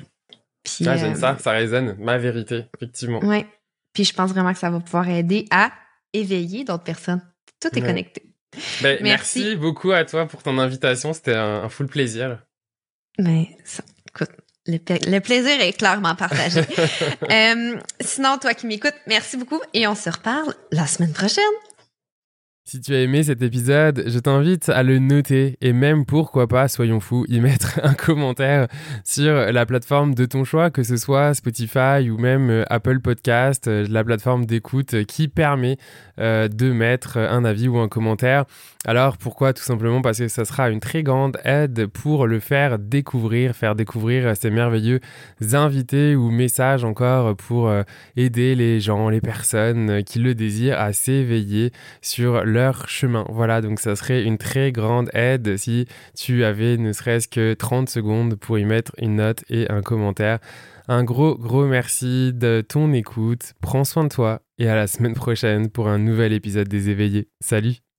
Puis, Ah, j'aime euh, ça, ça résonne. Ma vérité, effectivement. Ouais. Puis je pense vraiment que ça va pouvoir aider à éveiller d'autres personnes. Tout est Ouais. connecté. Ben, Merci. merci beaucoup à toi pour ton invitation. C'était un, un full plaisir. Mais ça, écoute, le, pla- le plaisir est clairement partagé. Euh, sinon, toi qui m'écoutes, merci beaucoup et on se reparle la semaine prochaine. Si tu as aimé cet épisode, je t'invite à le noter et même pourquoi pas, soyons fous, y mettre un commentaire sur la plateforme de ton choix, que ce soit Spotify ou même euh, Apple Podcast, euh, la plateforme d'écoute qui permet euh, de mettre un avis ou un commentaire. Alors pourquoi Tout simplement? Parce que ça sera une très grande aide pour le faire découvrir, faire découvrir ces merveilleux invités ou messages encore pour aider les gens, les personnes qui le désirent à s'éveiller sur leur chemin. Voilà, donc ça serait une très grande aide si tu avais ne serait-ce que 30 secondes pour y mettre une note et un commentaire. Un gros, gros merci de ton écoute. Prends soin de toi et à la semaine prochaine pour un nouvel épisode des éveillés. Salut